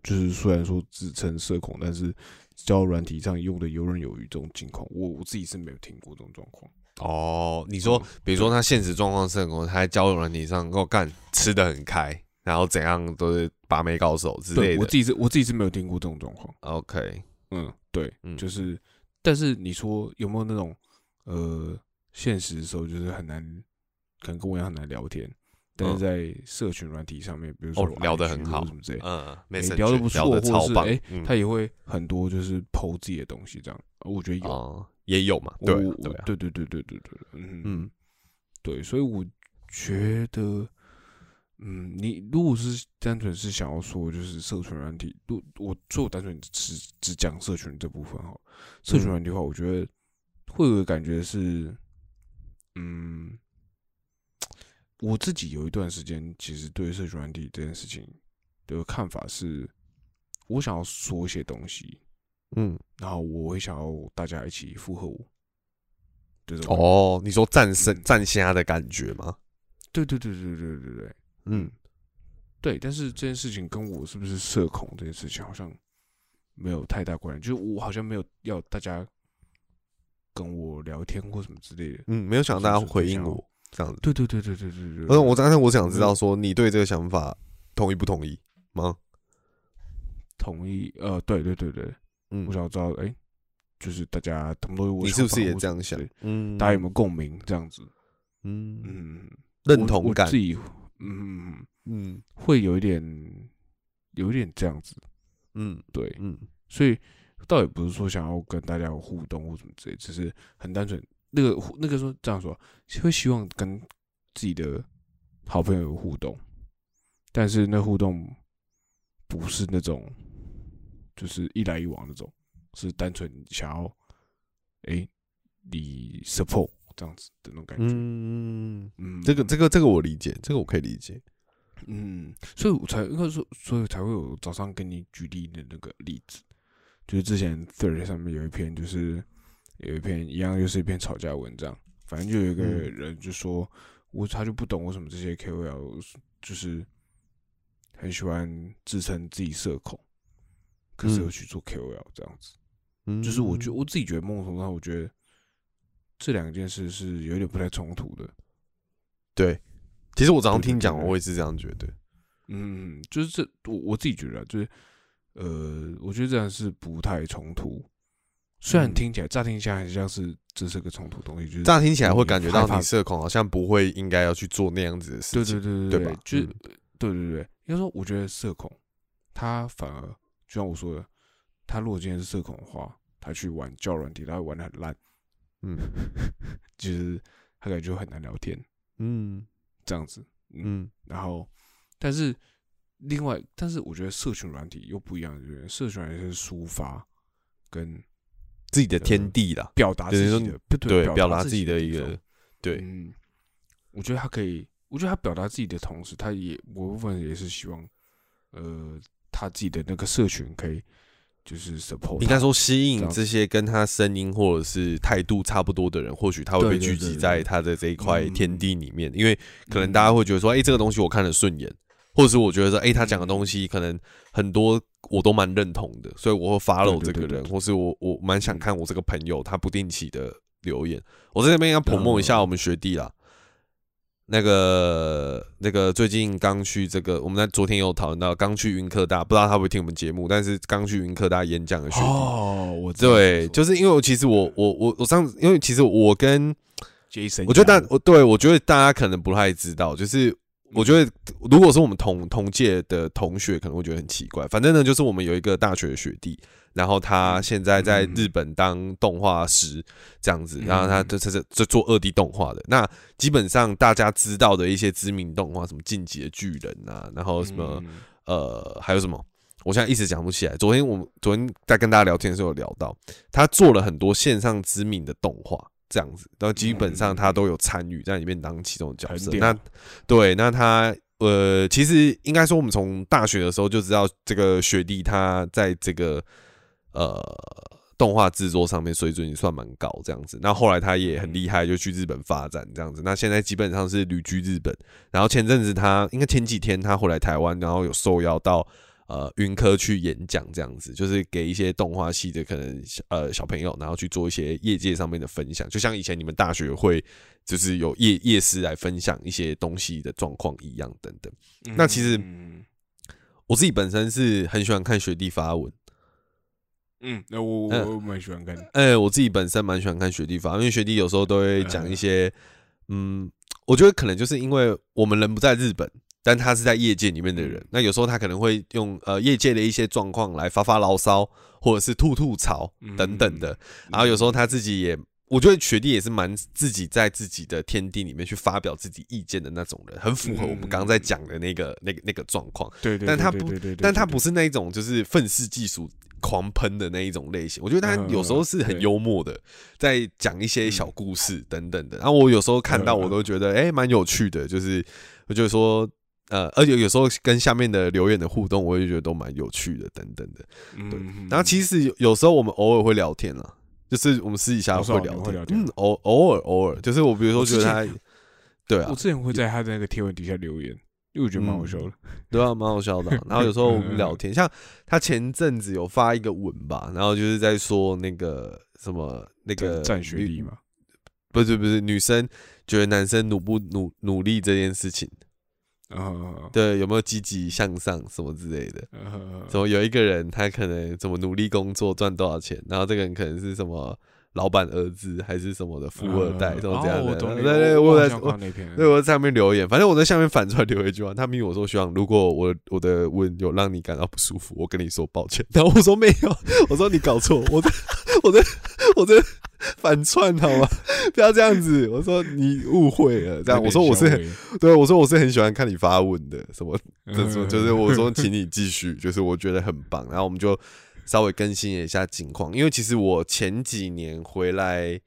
就是虽然说自称社恐，但是交友软体上用的游刃有余这种情况，我我自己是没有听过这种状况。哦，你说，比如说他现实状况是很多，他在交友软体上跟我干吃的很开，然后怎样都是把妹高手之类的。我自己是我自己是没有听过这种状况。OK，嗯，对，就是，但是你说有没有那种呃，现实的时候就是很难，可能跟我一样很难聊天。但是在社群软体上面比如说聊得很好什么之类嗯每次聊得不错的超棒他也会很多就是剖自己的东西这样我觉得有。也有嘛对对对对对对嗯对所以我觉得嗯你如果是单纯是想要说就是社群软体如我做单纯只只讲社群这部分哈社群软体的话我觉得会有感觉是嗯我自己有一段时间，其实对社群软体这件事情的看法是，我想要说一些东西，嗯，然后我会想要大家一起附和我，对哦，你说战胜战虾的感觉吗？对对对对对对对，嗯，对。但是这件事情跟我是不是社恐这件事情好像没有太大关联，就是我好像没有要大家跟我聊天或什么之类的，嗯，没有想到大家回应我。这样子，对对对对对对对。我我刚才我想知道说，你对这个想法同意不同意吗？同意，呃，对对对对，嗯，我想知道，哎，就是大家同不同意？你是不是也这样想？嗯，大家有没有共鸣？这样子，嗯嗯，认同感，自己，嗯嗯，会有一点，有一点这样子，嗯，对，嗯，所以倒也不是说想要跟大家有互动或什么之类，只是很单纯。那个那个说这样说，会希望跟自己的好朋友有互动，但是那互动不是那种就是一来一往那种，是单纯想要哎你 support 这样子的那种感觉。嗯嗯，这个这个这个我理解，这个我可以理解。嗯，所以我才应该说，所以才会有早上跟你举例的那个例子，就是之前 Third 上面有一篇就是。有一篇一样，又是一篇吵架文章。反正就有一个人就说，我他就不懂为什么这些 KOL 就是很喜欢自称自己社恐，可是又去做 KOL 这样子。嗯，就是我觉我自己觉得，梦从上我觉得这两件事是有点不太冲突的。对，其实我早上听讲，我也是这样觉得。嗯，就是这我我自己觉得，就是呃，我觉得这样是不太冲突。虽然听起来乍听起来很像是这是个冲突东西，就是乍听起来会感觉到你社恐，好像不会应该要去做那样子的事情，对对对对对，就是对对对，应该说我觉得社恐，他反而就像我说的，他如果今天是社恐的话，他去玩教软体，他会玩的很烂，嗯，就是他感觉很难聊天，嗯，这样子，嗯，然后但是另外，但是我觉得社群软体又不一样，就是社群软体是抒发跟。自己的天地啦，表达自己的对，表达自己的一个对。嗯，我觉得他可以，我觉得他表达自己的同时，他也我部分也是希望，呃，他自己的那个社群可以就是 support，应该说吸引这些跟他声音或者是态度差不多的人，或许他会被聚集在他的这一块天地里面，因为可能大家会觉得说，哎，这个东西我看得顺眼。或者是我觉得说，哎，他讲的东西可能很多我都蛮认同的，所以我会 follow 这个人，或是我我蛮想看我这个朋友他不定期的留言。我在这边要捧梦一下我们学弟啦。那个那个最近刚去这个，我们在昨天有讨论到，刚去云科大，不知道他会听我们节目，但是刚去云科大演讲的学弟，哦，我对，就是因为我其实我我我我上次，因为其实我跟 Jason，我觉得大我对我觉得大家可能不太知道，就是我觉得如果是我们同同届的同学，可能会觉得很奇怪。反正呢，就是我们有一个大学的学弟。然后他现在在日本当动画师这样子，然后他这这做二 D 动画的。那基本上大家知道的一些知名动画，什么《进击的巨人》啊，然后什么呃还有什么，我现在一时讲不起来。昨天我们昨天在跟大家聊天的时候有聊到，他做了很多线上知名的动画这样子，然后基本上他都有参与在里面当其中的角色。那对，那他呃其实应该说我们从大学的时候就知道这个学弟他在这个。呃，动画制作上面水准也算蛮高，这样子。那后来他也很厉害，就去日本发展这样子。那现在基本上是旅居日本。然后前阵子他应该前几天他回来台湾，然后有受邀到呃云科去演讲，这样子就是给一些动画系的可能呃小朋友，然后去做一些业界上面的分享，就像以前你们大学会就是有夜夜师来分享一些东西的状况一样等等。那其实我自己本身是很喜欢看学弟发文。嗯，那我我蛮喜欢看。哎，我自己本身蛮喜欢看学弟发，因为学弟有时候都会讲一些，嗯，我觉得可能就是因为我们人不在日本，但他是在业界里面的人，那有时候他可能会用呃业界的一些状况来发发牢骚，或者是吐吐槽等等的。然后有时候他自己也，我觉得学弟也是蛮自己在自己的天地里面去发表自己意见的那种人，很符合我们刚刚在讲的那个那个那个状况。对对，但他不，但他不是那一种就是愤世嫉俗。狂喷的那一种类型，我觉得他有时候是很幽默的，在讲一些小故事等等的。然后我有时候看到，我都觉得哎，蛮有趣的。就是我就说，呃，而且有时候跟下面的留言的互动，我也觉得都蛮有趣的，等等的。对。然后其实有有时候我们偶尔会聊天了，就是我们私底下会聊天。嗯，偶偶尔偶尔，就是我比如说觉得他，对啊，我之前会在他的那个贴文底下留言。因为我觉得蛮好笑的，对啊，蛮好笑的。然后有时候我们聊天，像他前阵子有发一个文吧，然后就是在说那个什么那个战学历嘛，不是不是，女生觉得男生努不努努力这件事情，啊，对，有没有积极向上什么之类的？怎么有一个人他可能怎么努力工作赚多少钱，然后这个人可能是什么？老板儿子还是什么的富二代，什么这样的？对对，我在对我在上面留言，反正我在下面反出来留一句话，他命我说希望如果我我的问有让你感到不舒服，我跟你说抱歉。然后我说没有，我说你搞错，我在我在我在反串好吗？不要这样子，我说你误会了。这样我说我是很对，我说我是很喜欢看你发问的，什么这什么就是我说请你继续，就是我觉得很棒。然后我们就。稍微更新一下近况，因为其实我前几年回来，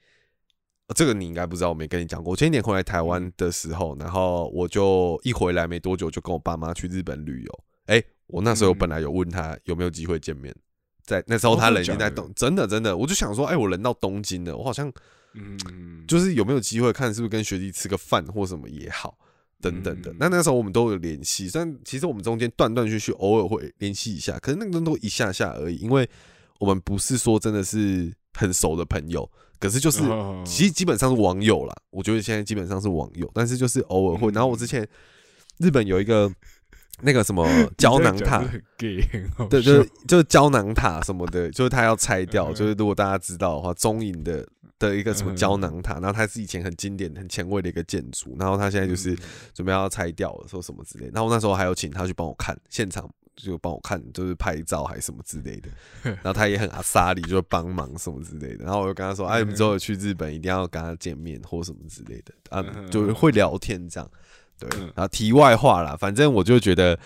这个你应该不知道，我没跟你讲过。我前几年回来台湾的时候，然后我就一回来没多久，就跟我爸妈去日本旅游。哎，我那时候本来有问他有没有机会见面，在那时候他人已经在东，真的真的，我就想说，哎，我人到东京了，我好像，嗯，就是有没有机会看是不是跟学弟吃个饭或什么也好。等等的，那那时候我们都有联系，但其实我们中间断断续续，偶尔会联系一下，可是那个都一下下而已，因为我们不是说真的是很熟的朋友，可是就是其实基本上是网友啦。我觉得现在基本上是网友，但是就是偶尔会。然后我之前日本有一个那个什么 胶囊塔，对，就是就是胶囊塔什么的，就是他要拆掉，就是如果大家知道的话，中影的。的一个什么胶囊塔，然后它是以前很经典、很前卫的一个建筑，然后它现在就是准备要拆掉了，说什么之类。然后那时候还有请他去帮我看现场，就帮我看，就是拍照还是什么之类的。然后他也很阿萨里，就帮忙什么之类的。然后我就跟他说：“哎，你们之后去日本一定要跟他见面或什么之类的啊，就是会聊天这样。”对，然后题外话啦，反正我就觉得。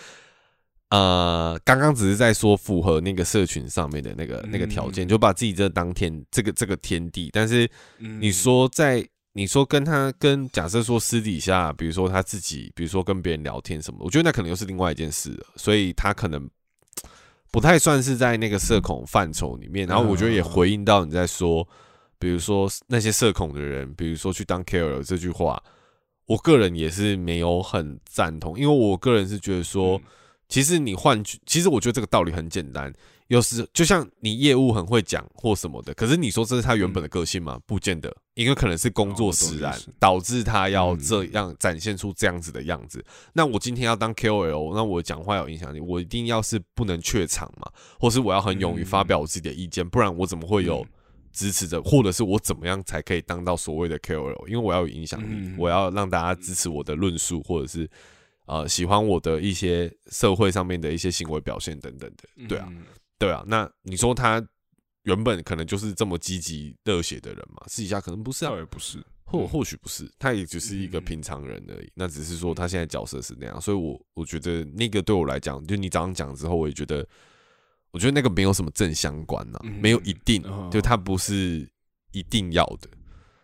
呃，刚刚只是在说符合那个社群上面的那个那个条件，就把自己这当天这个这个天地。但是你说在你说跟他跟假设说私底下，比如说他自己，比如说跟别人聊天什么，我觉得那可能又是另外一件事了。所以他可能不太算是在那个社恐范畴里面。然后我觉得也回应到你在说，比如说那些社恐的人，比如说去当 care 这句话，我个人也是没有很赞同，因为我个人是觉得说。其实你换句，其实我觉得这个道理很简单。有时就像你业务很会讲或什么的，可是你说这是他原本的个性吗？不见得，因为可能是工作使然，导致他要这样展现出这样子的样子。那我今天要当 KOL，那我讲话有影响力，我一定要是不能怯场嘛，或是我要很勇于发表我自己的意见，不然我怎么会有支持者，或者是我怎么样才可以当到所谓的 KOL？因为我要有影响力，我要让大家支持我的论述，或者是呃喜欢我的一些社会上面的一些行为表现等等的，对啊。对啊，那你说他原本可能就是这么积极热血的人嘛？私底下可能不是啊，也不是，或或许不是，他也只是一个平常人而已。那只是说他现在角色是那样，所以我我觉得那个对我来讲，就你早上讲之后，我也觉得，我觉得那个没有什么正相关呐，没有一定，就他不是一定要的。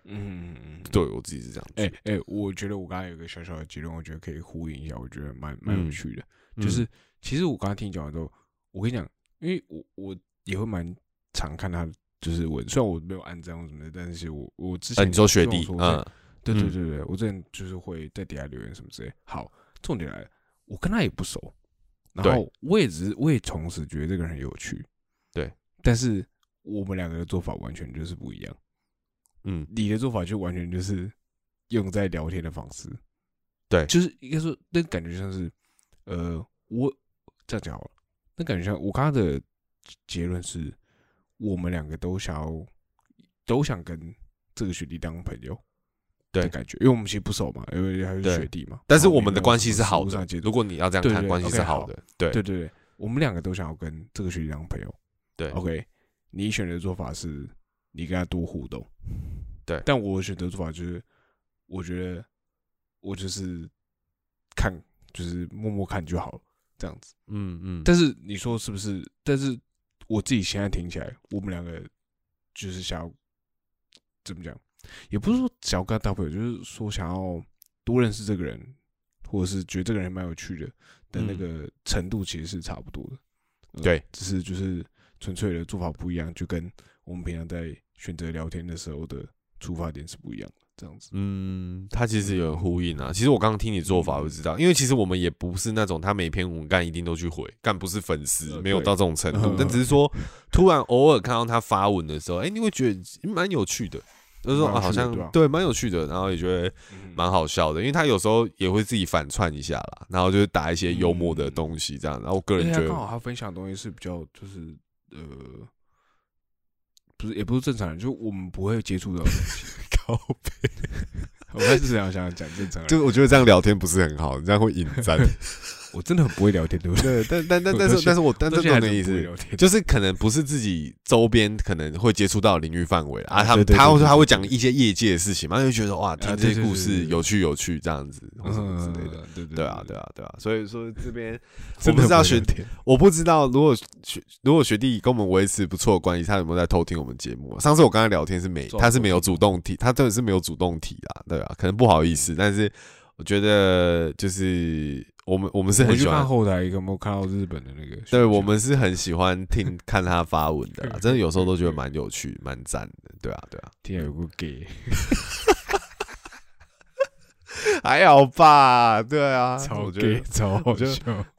嗯，对我自己是这样。哎哎，我觉得我刚才有个小小的结论，我觉得可以呼应一下，我觉得蛮蛮有趣的。就是其实我刚才听你讲完之后，我跟你讲。因为我我也会蛮常看他就是文，虽然我没有按赞什么的，但是我我之前你说学弟嗯，对对对对，我之前就是会在底下留言什么之类。好，重点来了，我跟他也不熟，然后我也只是我也同时觉得这个人很有趣，对，但是我们两个的做法完全就是不一样。嗯，你的做法就完全就是用在聊天的方式，对，就是应该说那感觉像是呃，我这样讲好了。那感觉像我刚刚的结论是，我们两个都想要，都想跟这个学弟当朋友，对，感觉，因为我们其实不熟嘛，因为还是学弟嘛。但是我们的关系是好的。如果你要这样看，关系是好的。对对对对，我们两个都想要跟这个学弟当朋友。对，OK，你选择做法是，你跟他多互动。对，但我选择做法就是，我觉得我就是看，就是默默看就好了。这样子，嗯嗯，但是你说是不是？但是我自己现在听起来，我们两个就是想要怎么讲，也不是说只要跟他当朋友，就是说想要多认识这个人，或者是觉得这个人蛮有趣的的那个程度，其实是差不多的。对，只是就是纯粹的做法不一样，就跟我们平常在选择聊天的时候的出发点是不一样的。这样子，嗯，他其实有呼应啊。其实我刚刚听你做法，我知道，因为其实我们也不是那种他每篇文干一定都去回，干不是粉丝，没有到这种程度。但只是说，突然偶尔看到他发文的时候，哎，你会觉得蛮有趣的，就是说好像对蛮有趣的，然后也觉得蛮好笑的，因为他有时候也会自己反串一下啦，然后就是打一些幽默的东西这样。然后我个人觉得，刚好他分享的东西是比较就是呃。不是，也不是正常人，就我们不会接触到东西。高背，我开始想想讲正常人，就我觉得这样聊天不是很好，这样会引战。我真的很不会聊天，对不对？但但但但是但是我但是这的意思，就是可能不是自己周边可能会接触到领域范围啊。他他会说他会讲一些业界的事情嘛，就觉得哇，听这些故事有趣有趣这样子，或什么之类的。对对对啊对啊对啊。所以说这边 我不知道学弟我不知道如果学如果学弟跟我们维持不错的关系，他有没有在偷听我们节目？上次我跟他聊天是没，他是没有主动提，他真的是没有主动提啊，对啊，可能不好意思，但是我觉得就是。我们我们是很喜欢后台一个，没有看到日本的那个。对，我们是很喜欢听看他发文的，真的有时候都觉得蛮有趣、蛮赞的。对啊，对啊。天有个 gay，还好吧？对啊，超 gay，超好笑。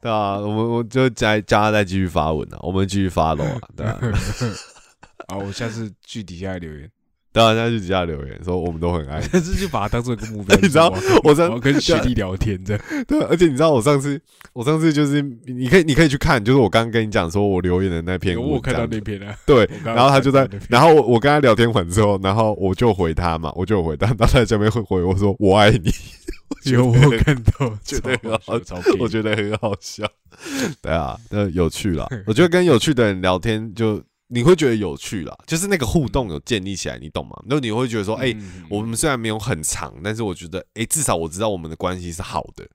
对啊，我们我就加加他再继续发文啊，我们继续发喽。对啊。啊，我下次去底下留言。当然，他就底下留言说我们都很爱，但是就把它当做一个目标。你知道，我在跟学弟聊天的，对，而且你知道，我上次，我上次就是，你可以，你可以去看，就是我刚刚跟你讲说我留言的那篇，我看到那篇啊，对，然后他就在，然后我我跟他聊天完之后，然后我就回他嘛，我就回他，他在下面会回我说我爱你，有我看到，觉得很好，我觉得很好笑，对啊，那有趣了，我觉得跟有趣的人聊天就。你会觉得有趣啦，就是那个互动有建立起来，你懂吗？那你会觉得说，哎，我们虽然没有很长，但是我觉得，哎，至少我知道我们的关系是好的，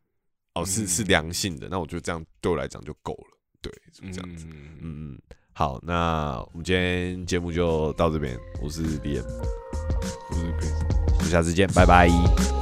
哦，是是良性的。那我觉得这样对我来讲就够了，对，是这样子。嗯嗯，好，那我们今天节目就到这边。我是李 M，，我是 Chris，我们下次见，拜拜。